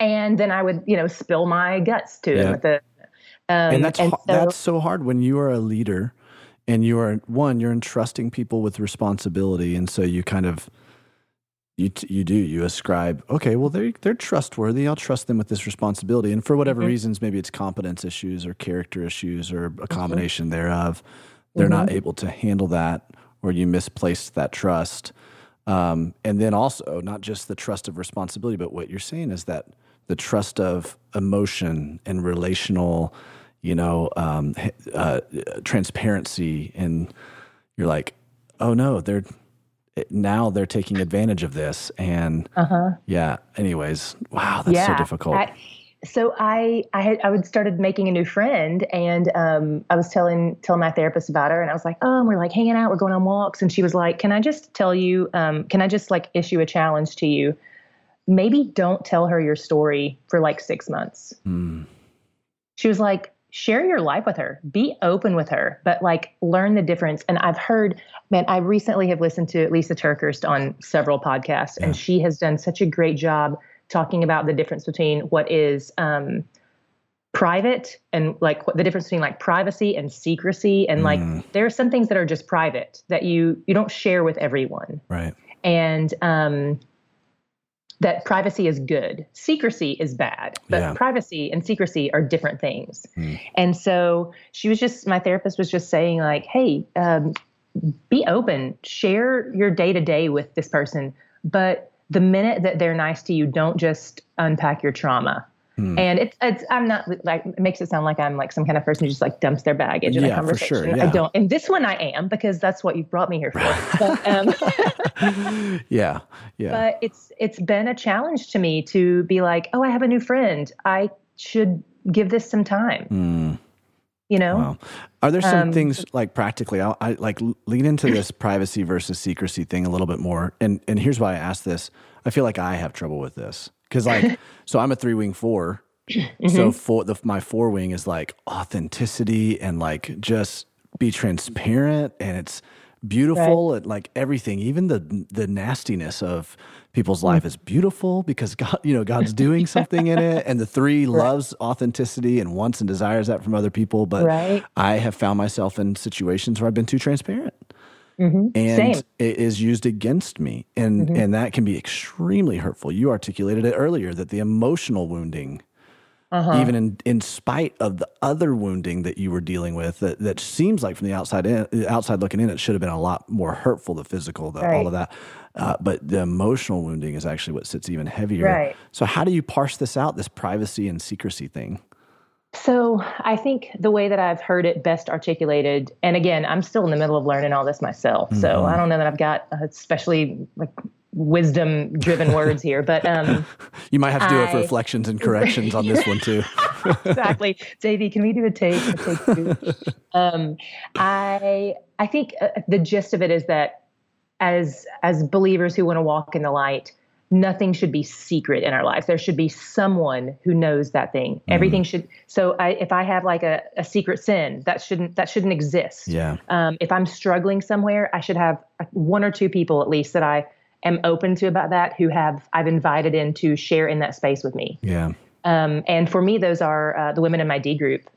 and then I would, you know, spill my guts to Yeah. him the. Um, and that's and so- that's so hard when you are a leader and you are one you're entrusting people with responsibility and so you kind of you t- you do you ascribe okay well they they're trustworthy I'll trust them with this responsibility and for whatever Mhm. reasons maybe it's competence issues or character issues or a combination thereof they're not able to handle that or you misplaced that trust um, and then also not just the trust of responsibility but what you're saying is that the trust of emotion and relational you know um, uh, transparency and you're like oh no they're now they're taking advantage of this and uh-huh. yeah anyways wow that's so difficult I- so I I had I would started making a new friend, and um, I was telling telling my therapist about her, and I was like, oh, we're like hanging out, we're going on walks, and she was like, can I just tell you, um, can I just like issue a challenge to you? Maybe don't tell her your story for like six months. Mm. She was like, share your life with her, be open with her, but like learn the difference. And I've heard, man, I recently have listened to Lysa TerKeurst on several podcasts, yeah. and she has done such a great job talking about the difference between what is um, private and like the difference between like privacy and secrecy and like mm. there are some things that are just private that you you don't share with everyone right and um that privacy is good secrecy is bad but yeah. privacy and secrecy are different things mm. and so she was just my therapist was just saying like hey um, be open share your day to day with this person but the minute that they're nice to you, don't just unpack your trauma. Hmm. And it's, it's, I'm not like, it makes it sound like I'm like some kind of person who just like dumps their baggage in yeah, a conversation. For sure, yeah. I don't. And this one I am because that's what you brought me here for. but, um, yeah. Yeah. But it's, it's been a challenge to me to be like, oh, I have a new friend. I should give this some time. Hmm you know wow. are there some um, things like practically I'll, i like lean into this privacy versus secrecy thing a little bit more and and here's why i ask this i feel like i have trouble with this because like so i'm a three wing 4 mm-hmm. so for the my four wing is like authenticity and like just be transparent and it's beautiful right. and like everything even the the nastiness of people's life is beautiful because God, you know, God's doing something in it. And the three right. loves authenticity and wants and desires that from other people. But right. I have found myself in situations where I've been too transparent. Mm-hmm. And Same. it is used against me. And mm-hmm. and that can be extremely hurtful. You articulated it earlier that the emotional wounding uh-huh. even in, in spite of the other wounding that you were dealing with that, that seems like from the outside in, outside looking in, it should have been a lot more hurtful, the physical, the, right. all of that. Uh, but the emotional wounding is actually what sits even heavier. Right. So how do you parse this out, this privacy and secrecy thing? So I think the way that I've heard it best articulated, and again, I'm still in the middle of learning all this myself. Mm-hmm. So I don't know that I've got especially like wisdom driven words here, but um, you might have to do I, reflections and corrections on this one too. exactly, Davey. Can we do a take? A take two? um, I I think uh, the gist of it is that as as believers who want to walk in the light, nothing should be secret in our lives. There should be someone who knows that thing. Mm. Everything should. So I, if I have like a, a secret sin, that shouldn't that shouldn't exist. Yeah. Um, if I'm struggling somewhere, I should have one or two people at least that I am open to about that who have I've invited in to share in that space with me. Yeah. Um, and for me, those are uh, the women in my D group.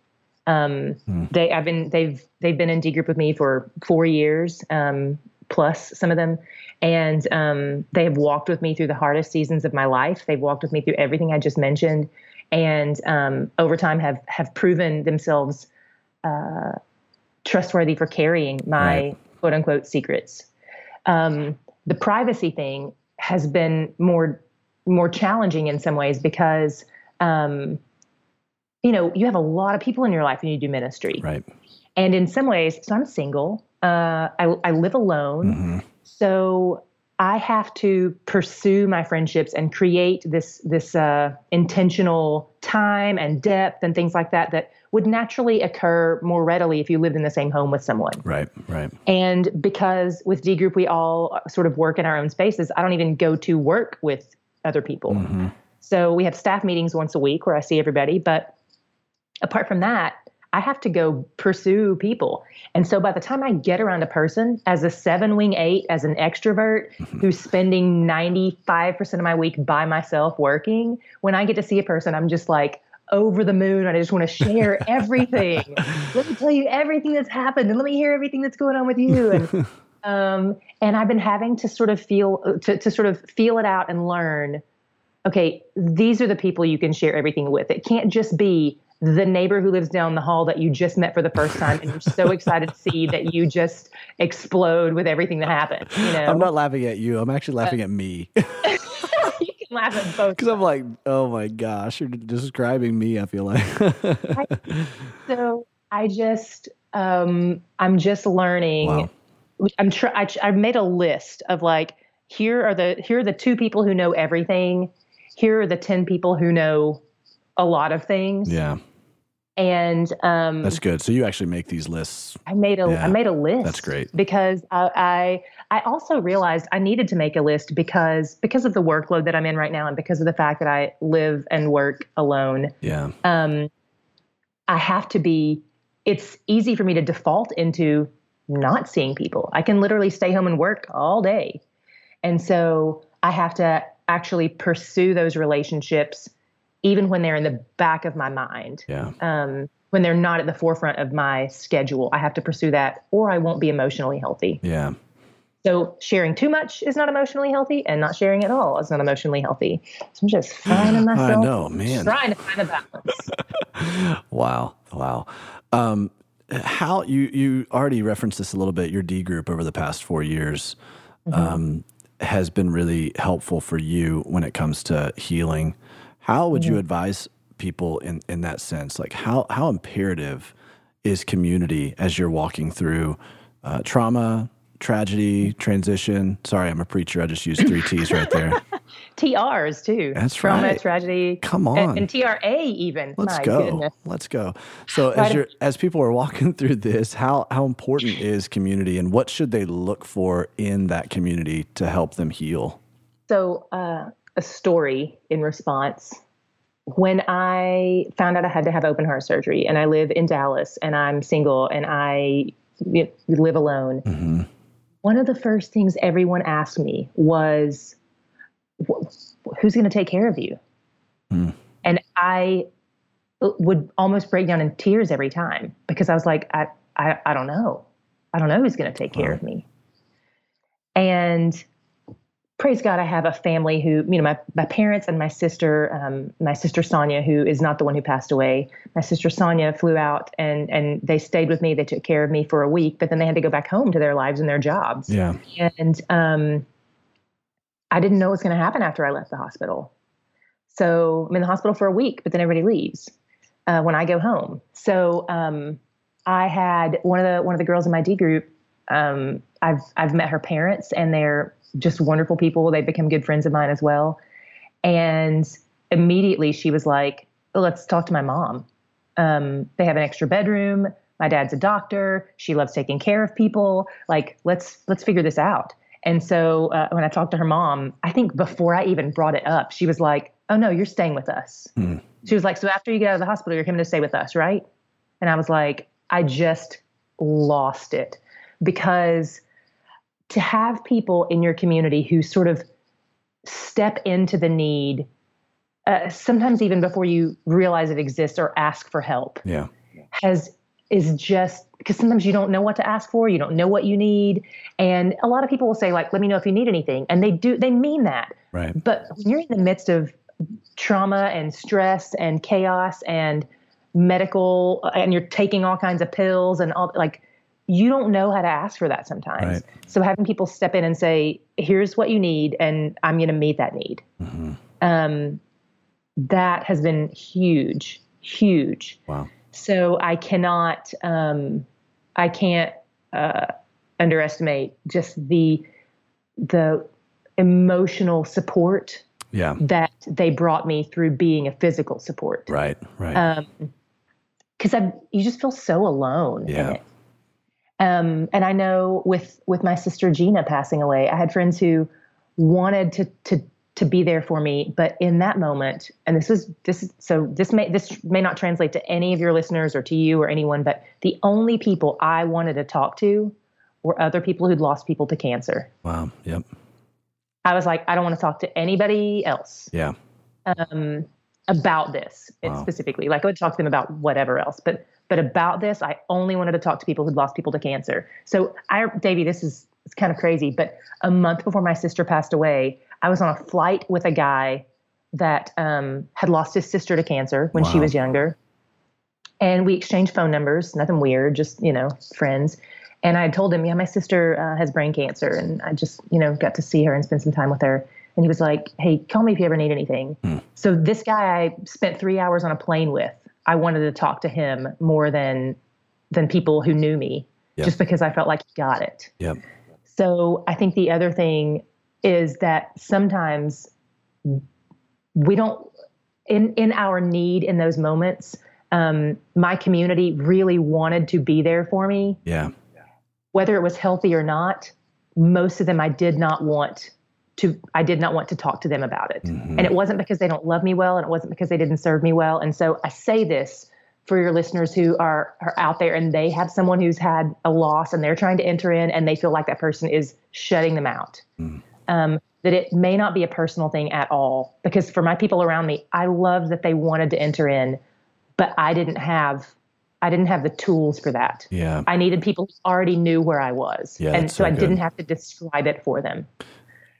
Um, mm. They I've been they've they've been in D group with me for four years um, plus some of them, and um, they have walked with me through the hardest seasons of my life. They've walked with me through everything I just mentioned, and um, over time have have proven themselves uh, trustworthy for carrying my right. quote unquote secrets. Um, the privacy thing has been more more challenging in some ways because um, you know you have a lot of people in your life when you do ministry. Right. And in some ways so i'm single uh, I, I live alone. Mm-hmm. so i have to pursue my friendships and create this this uh, intentional time and depth and things like that that would naturally occur more readily if you lived in the same home with someone. Right, right. And because with D group we all sort of work in our own spaces, I don't even go to work with other people. Mm-hmm. So we have staff meetings once a week where I see everybody, but apart from that, I have to go pursue people. And so by the time I get around a person as a seven wing eight, as an extrovert who's spending 95% of my week by myself working, when I get to see a person, I'm just like, over the moon and I just want to share everything. let me tell you everything that's happened and let me hear everything that's going on with you. And um, and I've been having to sort of feel to, to sort of feel it out and learn, okay, these are the people you can share everything with. It can't just be the neighbor who lives down the hall that you just met for the first time and you're so excited to see that you just explode with everything that happened. You know? I'm not laughing at you. I'm actually laughing uh, at me. You can laugh at both. Because I'm like, oh my gosh, you're describing me. I feel like. I, so I just, um, I'm just learning. Wow. I'm try. I, I've made a list of like, here are the here are the two people who know everything. Here are the ten people who know a lot of things. Yeah. And um, That's good. So you actually make these lists. I made a I Yeah, made a list. that's great. because I, I I also realized I needed to make a list because because of the workload that I'm in right now and because of the fact that I live and work alone. Yeah. Um, I have to be. It's easy for me to default into not seeing people. I can literally stay home and work all day, and so I have to actually pursue those relationships, even when they're in the back of my mind Yeah. um, when they're not at the forefront of my schedule. I have to pursue that, or I won't be emotionally healthy. Yeah. So sharing too much is not emotionally healthy, and not sharing at all is not emotionally healthy. So I'm just finding myself. I know, man. Trying to find a balance. Wow. Wow. Um, how you you already referenced this a little bit. Your D group over the past four years um, has been really helpful for you when it comes to healing. How would you advise people in in that sense? Like how how imperative is community as you're walking through uh, trauma, tragedy, transition? Sorry, I'm a preacher. I just used three T's right there. TRs too. That's Trauma, right. tragedy. Come on. And, TRA even. Let's My go. goodness. Let's go. So as you're as people are walking through this, how how important is community and what should they look for in that community to help them heal? So, uh, a story in response. When I found out I had to have open heart surgery, and I live in Dallas, and I'm single, and I live alone, Mm-hmm. one of the first things everyone asked me was, "Who's going to take care of you?" Hmm. And I would almost break down in tears every time because I was like, "I, I, I don't know, I don't know who's going to take care Wow. of me." And praise God, I have a family who, you know, my, my parents and my sister, um, my sister Sonia, who is not the one who passed away. My sister Sonia flew out and and they stayed with me. They took care of me for a week, but then they had to go back home to their lives and their jobs. Yeah. And um, I didn't know what was going to happen after I left the hospital. So I'm in the hospital for a week, but then everybody leaves uh, when I go home. So um, I had one of the one of the girls in my D group. Um, I've I've met her parents, and they're just wonderful people. They've become good friends of mine as well. And immediately she was like, "Let's talk to my mom. Um, they have an extra bedroom. My dad's a doctor. She loves taking care of people. Like, let's let's figure this out." And so uh, when I talked to her mom, I think before I even brought it up, she was like, "Oh no, you're staying with us." Hmm. She was like, "So after you get out of the hospital, you're coming to stay with us, right?" And I was like, I just lost it because to have people in your community who sort of step into the need, uh, sometimes even before you realize it exists or ask for help, Yeah. has is just because sometimes you don't know what to ask for, you don't know what you need, and a lot of people will say like, "Let me know if you need anything," and they do, they mean that, Right. but when you're in the midst of trauma and stress and chaos and medical, and you're taking all kinds of pills and all, like, you don't know how to ask for that sometimes. Right. So having people step in and say, "Here's what you need," and I'm going to meet that need. hmm Um, that has been huge, huge. Wow. So I cannot, um, I can't uh, underestimate just the the emotional support Yeah. that they brought me through being a physical support. Right. Right. Um, because I, you just feel so alone Yeah. Um, and I know with with my sister Gina passing away, I had friends who wanted to to to be there for me, but in that moment, and this is this is so this may this may not translate to any of your listeners or to you or anyone, but the only people I wanted to talk to were other people who'd lost people to cancer. wow. Yep. I was like, I don't want to talk to anybody else Yeah. um, about this Wow. specifically. Like I would talk to them about whatever else, but but about this, I only wanted to talk to people who'd lost people to cancer. So I, Davey, this is it's kind of crazy, but a month before my sister passed away, I was on a flight with a guy that um, had lost his sister to cancer when she was younger, and we exchanged phone numbers. Nothing weird, just you know, friends. And I told him, yeah, my sister uh, has brain cancer, and I just you know got to see her and spend some time with her. And he was like, hey, call me if you ever need anything. Hmm. So this guy I spent three hours on a plane with. I wanted to talk to him more than than people who knew me, Yep. just because I felt like he got it. Yep. So I think the other thing is that sometimes we don't. in in our need in those moments, um, my community really wanted to be there for me. Yeah. Whether it was healthy or not, most of them I did not want to I did not want to talk to them about it. Mm-hmm. And it wasn't because they don't love me well and it wasn't because they didn't serve me well. And so I say this for your listeners who are are out there and they have someone who's had a loss and they're trying to enter in and they feel like that person is shutting them out. Mm. Um, that it may not be a personal thing at all. Because for my people around me, I love that they wanted to enter in, but I didn't have I didn't have the tools for that. Yeah. I needed people who already knew where I was. Yeah, and so, so I didn't have to describe it for them.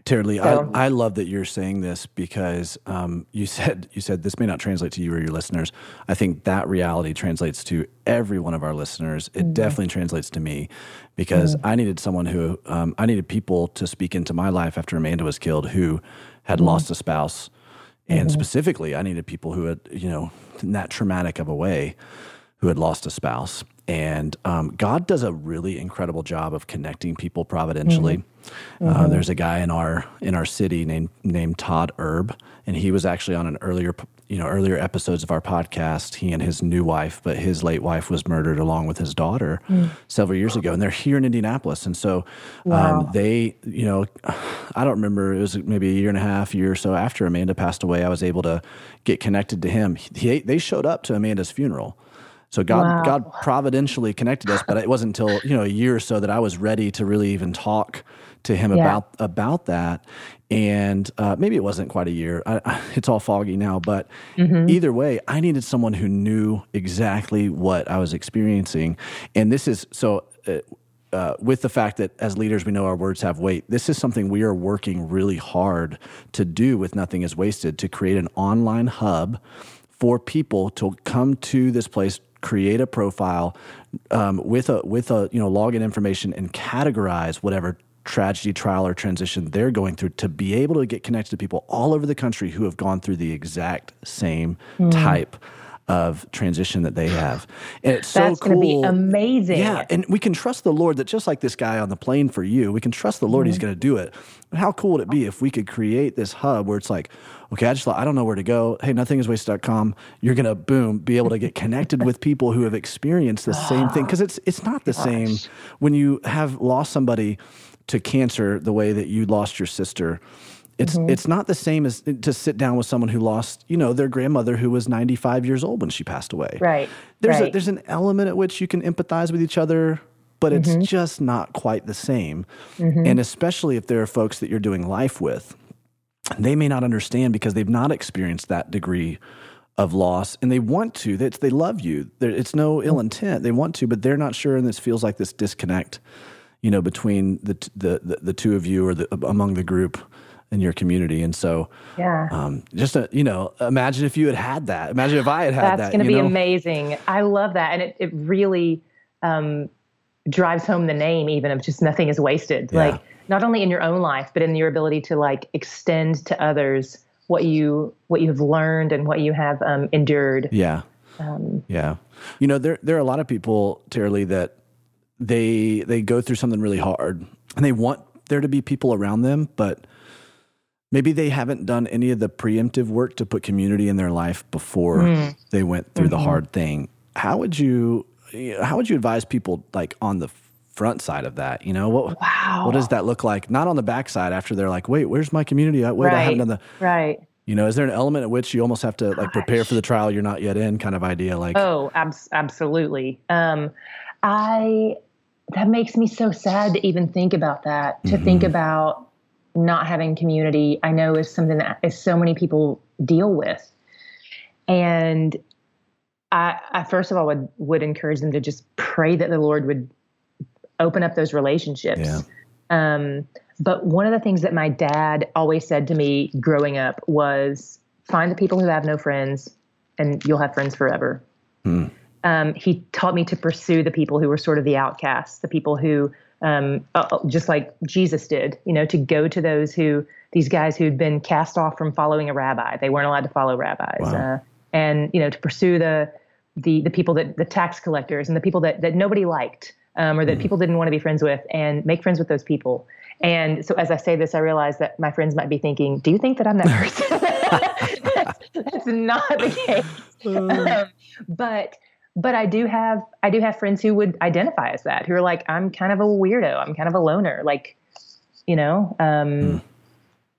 Terribly, so, I, I love that you're saying this because um, you said you said this may not translate to you or your listeners. I think that reality translates to every one of our listeners. It mm-hmm. definitely translates to me because mm-hmm. I needed someone who um, I needed people to speak into my life after Amanda was killed who had mm-hmm. lost a spouse, and mm-hmm. specifically, I needed people who had you know in that traumatic of a way who had lost a spouse. And um, God does a really incredible job of connecting people providentially. Mm-hmm. Uh, mm-hmm. there's a guy in our in our city named named Todd Erb, and he was actually on an earlier you know earlier episodes of our podcast. He and his new wife, but his late wife was murdered along with his daughter mm. several years ago, and they're here in Indianapolis. And so um, wow. um, they, you know, I don't remember. It was maybe a year and a half, year or so after Amanda passed away. I was able to get connected to him. He, they showed up to Amanda's funeral. So God, wow. God providentially connected us, but it wasn't until you know a year or so that I was ready to really even talk to him yeah. about about that. And uh, maybe it wasn't quite a year. I, I, it's all foggy now, but mm-hmm. either way, I needed someone who knew exactly what I was experiencing. And this is so. Uh, uh, with the fact that as leaders we know our words have weight, this is something we are working really hard to do with Nothing is Wasted to create an online hub for people to come to this place create a profile um, with a with a you know login information and categorize whatever tragedy, trial, or transition they're going through to be able to get connected to people all over the country who have gone through the exact same mm. type of transition that they have. And it's That's so cool. going to be amazing. Yeah, and we can trust the Lord that just like this guy on the plane for you, we can trust the Lord mm-hmm. he's going to do it. But how cool would it be if we could create this hub where it's like, okay, I just thought I don't know where to go. Hey, nothingiswasted.com. You're going to boom be able to get connected with people who have experienced the same thing because it's it's not the Gosh. same when you have lost somebody to cancer the way that you lost your sister it's mm-hmm. it's not the same as to sit down with someone who lost, you know, their grandmother who was 95 years old when she passed away. Right. There's right. A, there's an element at which you can empathize with each other, but it's mm-hmm. just not quite the same. Mm-hmm. And especially if there are folks that you're doing life with, they may not understand because they've not experienced that degree of loss and they want to they, they love you it's no ill intent they want to but they're not sure and this feels like this disconnect you know between the the the, the two of you or the, among the group in your community. And so, yeah, um, just a, you know, imagine if you had had that. Imagine if I had had That's that. That's going to be know? amazing. I love that, and it it really um, drives home the name even of just nothing is wasted. Yeah. Like not only in your own life, but in your ability to like extend to others what you what you have learned and what you have um, endured. Yeah. Um, yeah. You know, there there are a lot of people, Tara that they they go through something really hard and they want there to be people around them, but maybe they haven't done any of the preemptive work to put community in their life before mm. they went through mm-hmm. the hard thing. How would you how would you advise people like on the front side of that? You know, what wow. what does that look like? Not on the back side after they're like, wait, where's my community? Wait, right. I haven't done the right. You know, is there an element at which you almost have to like prepare for the trial you're not yet in, kind of idea? Like, oh, ab- absolutely. Um, I that makes me so sad to even think about that. To mm-hmm. think about not having community, I know is something that is so many people deal with. And I, I first of all would would encourage them to just pray that the Lord would open up those relationships. Yeah. Um, but one of the things that my dad always said to me growing up was find the people who have no friends and you'll have friends forever. Hmm. Um, he taught me to pursue the people who were sort of the outcasts, the people who um, uh, uh, just like Jesus did, you know, to go to those who, these guys who'd been cast off from following a rabbi. They weren't allowed to follow rabbis. Wow. Uh, and, you know, to pursue the, the, the people that, the tax collectors and the people that, that nobody liked um, or that mm. people didn't want to be friends with and make friends with those people. And so as I say this, I realize that my friends might be thinking, do you think that I'm that person? That's not the case. um, but but I do have I do have friends who would identify as that who are like I'm kind of a weirdo I'm kind of a loner like you know um, mm.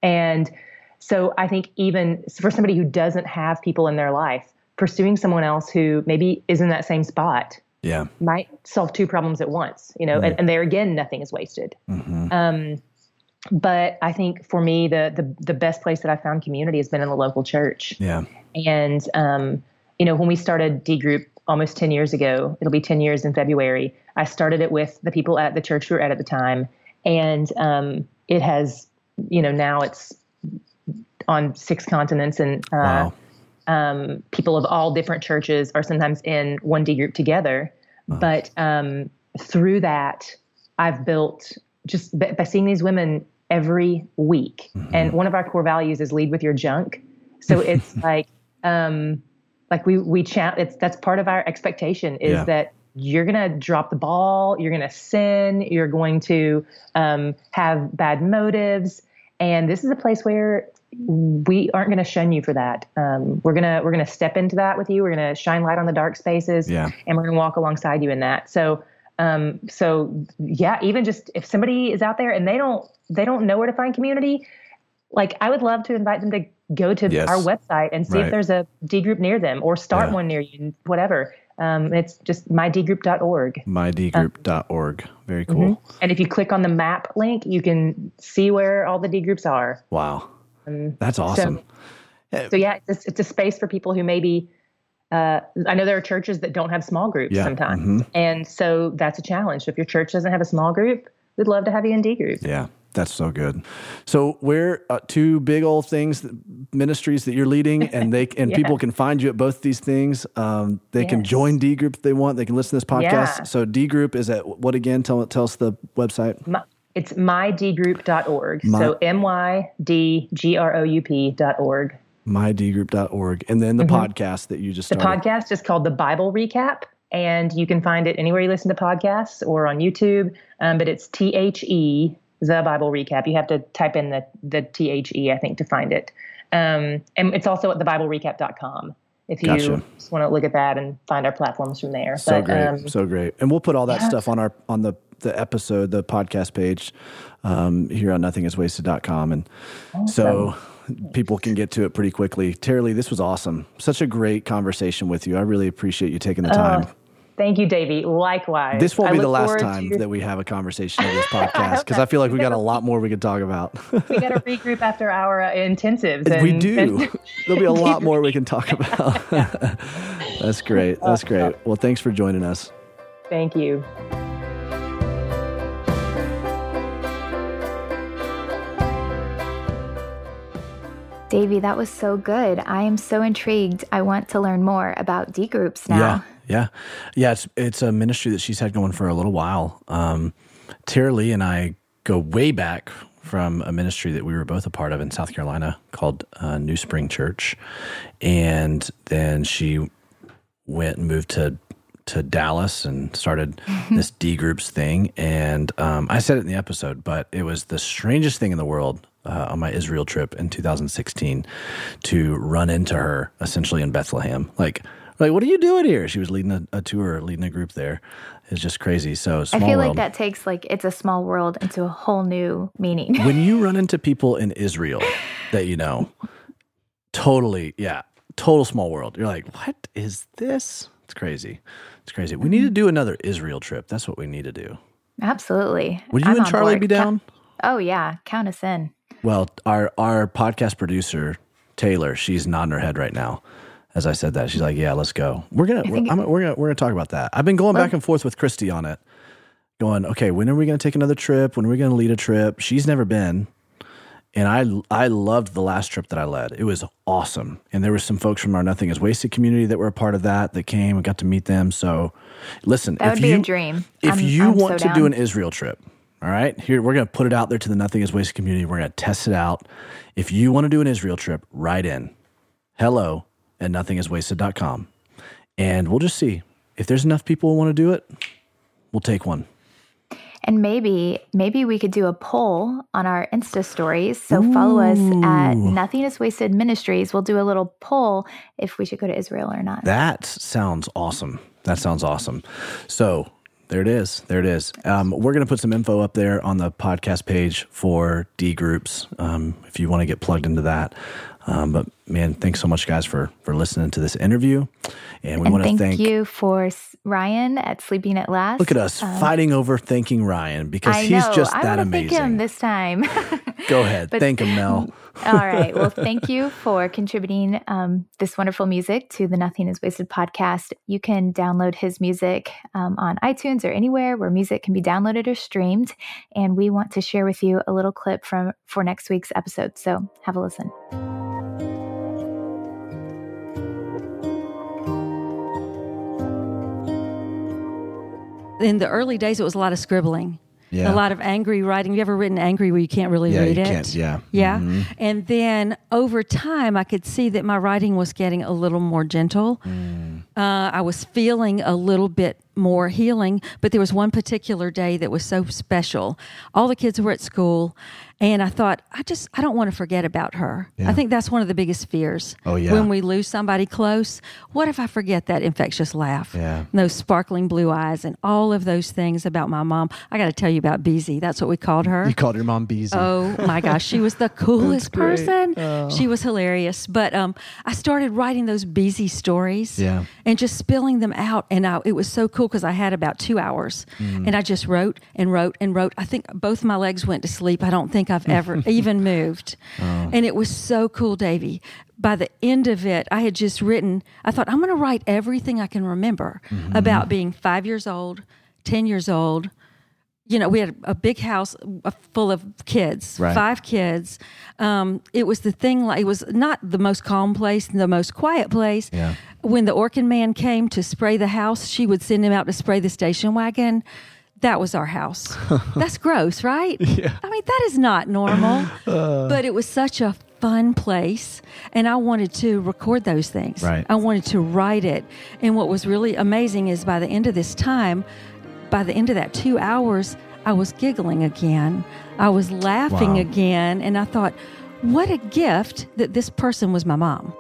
and so I think even for somebody who doesn't have people in their life pursuing someone else who maybe is in that same spot yeah might solve two problems at once you know mm. and, and, there again nothing is wasted mm-hmm. um, but I think for me the, the the best place that I found community has been in the local church yeah and um, you know when we started D group almost 10 years ago. It'll be 10 years in February. I started it with the people at the church we were at at the time. And um, it has, you know, now it's on six continents and uh, wow. Um, people of all different churches are sometimes in one D group together. Wow. But um, through that, I've built just by, by seeing these women every week. Mm-hmm. And one of our core values is lead with your junk. So it's like, um, like we we chat it's that's part of our expectation is yeah. that you're going to drop the ball you're going to sin you're going to um, have bad motives and this is a place where we aren't going to shun you for that um, we're going to we're going to step into that with you we're going to shine light on the dark spaces yeah. and we're going to walk alongside you in that so um, so yeah even just if somebody is out there and they don't they don't know where to find community like i would love to invite them to go to yes. our website and see right. if there's a D group near them or start yeah. one near you, whatever. Um, it's just mydgroup.org. Mydgroup.org. Very cool. Mm-hmm. And if you click on the map link, you can see where all the D groups are. Wow. Um, That's awesome. So, so yeah, it's, it's, a space for people who maybe, uh, I know there are churches that don't have small groups yeah. sometimes. Mm-hmm. And so that's a challenge. So if your church doesn't have a small group, we'd love to have you in D group. Yeah. That's so good. So where uh, two big old things, ministries that you're leading, and they and yeah. people can find you at both these things. Um, they yes. can join D Group if they want. They can listen to this podcast. Yeah. So D Group is at what again? Tell tell us the website. My, it's mydgroup.org. My, so m y d g r o u p dot org. Mydgroup.org, and then the mm-hmm. podcast that you just started. the podcast is called the Bible Recap and you can find it anywhere you listen to podcasts or on YouTube. Um, but it's T H E the Bible recap. You have to type in the the T H E I think to find it. Um, and it's also at thebiblerecap.com if you gotcha. just want to look at that and find our platforms from there. So but, great, um, so great, and we'll put all that yeah. stuff on our on the the episode, the podcast page um, here on nothingiswasted.com, and awesome. so people can get to it pretty quickly. Tara this was awesome. Such a great conversation with you. I really appreciate you taking the time. Uh, Thank you, Davey. Likewise. This won't I be the last time to... that we have a conversation on this podcast because I feel like we, got, got a lot more we could talk about. we got to regroup after our uh, intensives. And, we do. And... There'll be a lot more we can talk about. That's great. That's great. Well, thanks for joining us. Thank you. Davey, that was so good. I am so intrigued. I want to learn more about D groups now. Yeah. Yeah, yeah. It's it's a ministry that she's had going for a little while. Um, Tara-Leigh and I go way back from a ministry that we were both a part of in South Carolina called uh, NewSpring Church, and then she went and moved to to Dallas and started this D groups thing. And um, I said it in the episode, but it was the strangest thing in the world uh, on my Israel trip in 2016 to run into her essentially in Bethlehem, like like, what are you doing here? She was leading a, a tour, leading a group there. It's just crazy. So I feel world. like that takes like it's a small world into a whole new meaning. when you run into people in Israel that you know, totally, yeah, total small world. You're like, what is this? It's crazy. It's crazy. We need to do another Israel trip. That's what we need to do. Absolutely. Would you I'm and Charlie be down? oh yeah, count us in. Well, our our podcast producer Taylor, she's nodding her head right now as I said that. She's like, "Yeah, let's go. We're gonna we're, I'm, we're gonna we're gonna talk about that." I've been going back and forth with Christy on it, going, "Okay, when are we gonna take another trip? When are we gonna lead a trip?" She's never been, and I I loved the last trip that I led. It was awesome, and there were some folks from our Nothing Is Wasted community that were a part of that that came and got to meet them. So, listen, that would you, be a dream. If I'm, you I'm want so to do an Israel trip. All right, here we're going to put it out there to the Nothing Is Wasted community. We're going to test it out. If you want to do an Israel trip, write in. Hello at nothingiswasted.com. And we'll just see if there's enough people who want to do it, we'll take one. And maybe maybe we could do a poll on our Insta stories. So follow us at Nothing is Wasted Ministries. We'll do a little poll if we should go to Israel or not. That sounds awesome. That sounds awesome. So there it is. There it is. Um, we're going to put some info up there on the podcast page for D groups um, if you want to get plugged into that. Um, but man, thanks so much, guys, for for listening to this interview. And we want to thank, thank you for Ryan at Sleeping at Last. Look at us fighting over thanking Ryan because I he's know. just I that to thank him amazing. this time. Go ahead, But- thank him, Mel. All right. Well, thank you for contributing um, this wonderful music to the Nothing is Wasted podcast. You can download his music um, on iTunes or anywhere where music can be downloaded or streamed. And we want to share with you a little clip from for next week's episode. So have a listen. In the early days, it was a lot of scribbling. Yeah. A lot of angry writing. You ever written angry where you can't really Yeah, read you it? can't- yeah. Yeah. Mhm. And then over time, I could see that my writing was getting a little more gentle. Mm. Uh, I was feeling a little bit more healing, but there was one particular day that was so special. All the kids were at school, and I thought, I just, I don't want to forget about her. Yeah. I think that's one of the biggest fears. Oh, yeah. When we lose somebody close, what if I forget that infectious laugh? Yeah. Those sparkling blue eyes, and all of those things about my mom. I got to tell you about Beezy. That's what we called her. You called your mom Beezy. Oh my gosh, she was the coolest person. She was hilarious. But um, I started writing those Beezy stories Yeah. and just spilling them out. And I, it was so cool because I had about two hours Mm. and I just wrote and wrote and wrote. I think both my legs went to sleep. I don't think I've ever even moved. Oh. And it was so cool, Davey. By the end of it, I had just written, I thought, I'm going to write everything I can remember Mm-hmm. about being five years old, 10 years old, you know, we had a big house uh, full of kids, Right. five kids. Um, it was the thing like it was not the most calm place, the most quiet place. Yeah. When the Orkin man came to spray the house, she would send him out to spray the station wagon. That was our house. That's gross, right? Yeah. I mean, that is not normal. Uh. but it was such a fun place, and I wanted to record those things. Right. I wanted to write it. And what was really amazing is by the end of this time, by the end of that two hours, I was giggling again. I was laughing Wow. again. And I thought, what a gift that this person was my mom.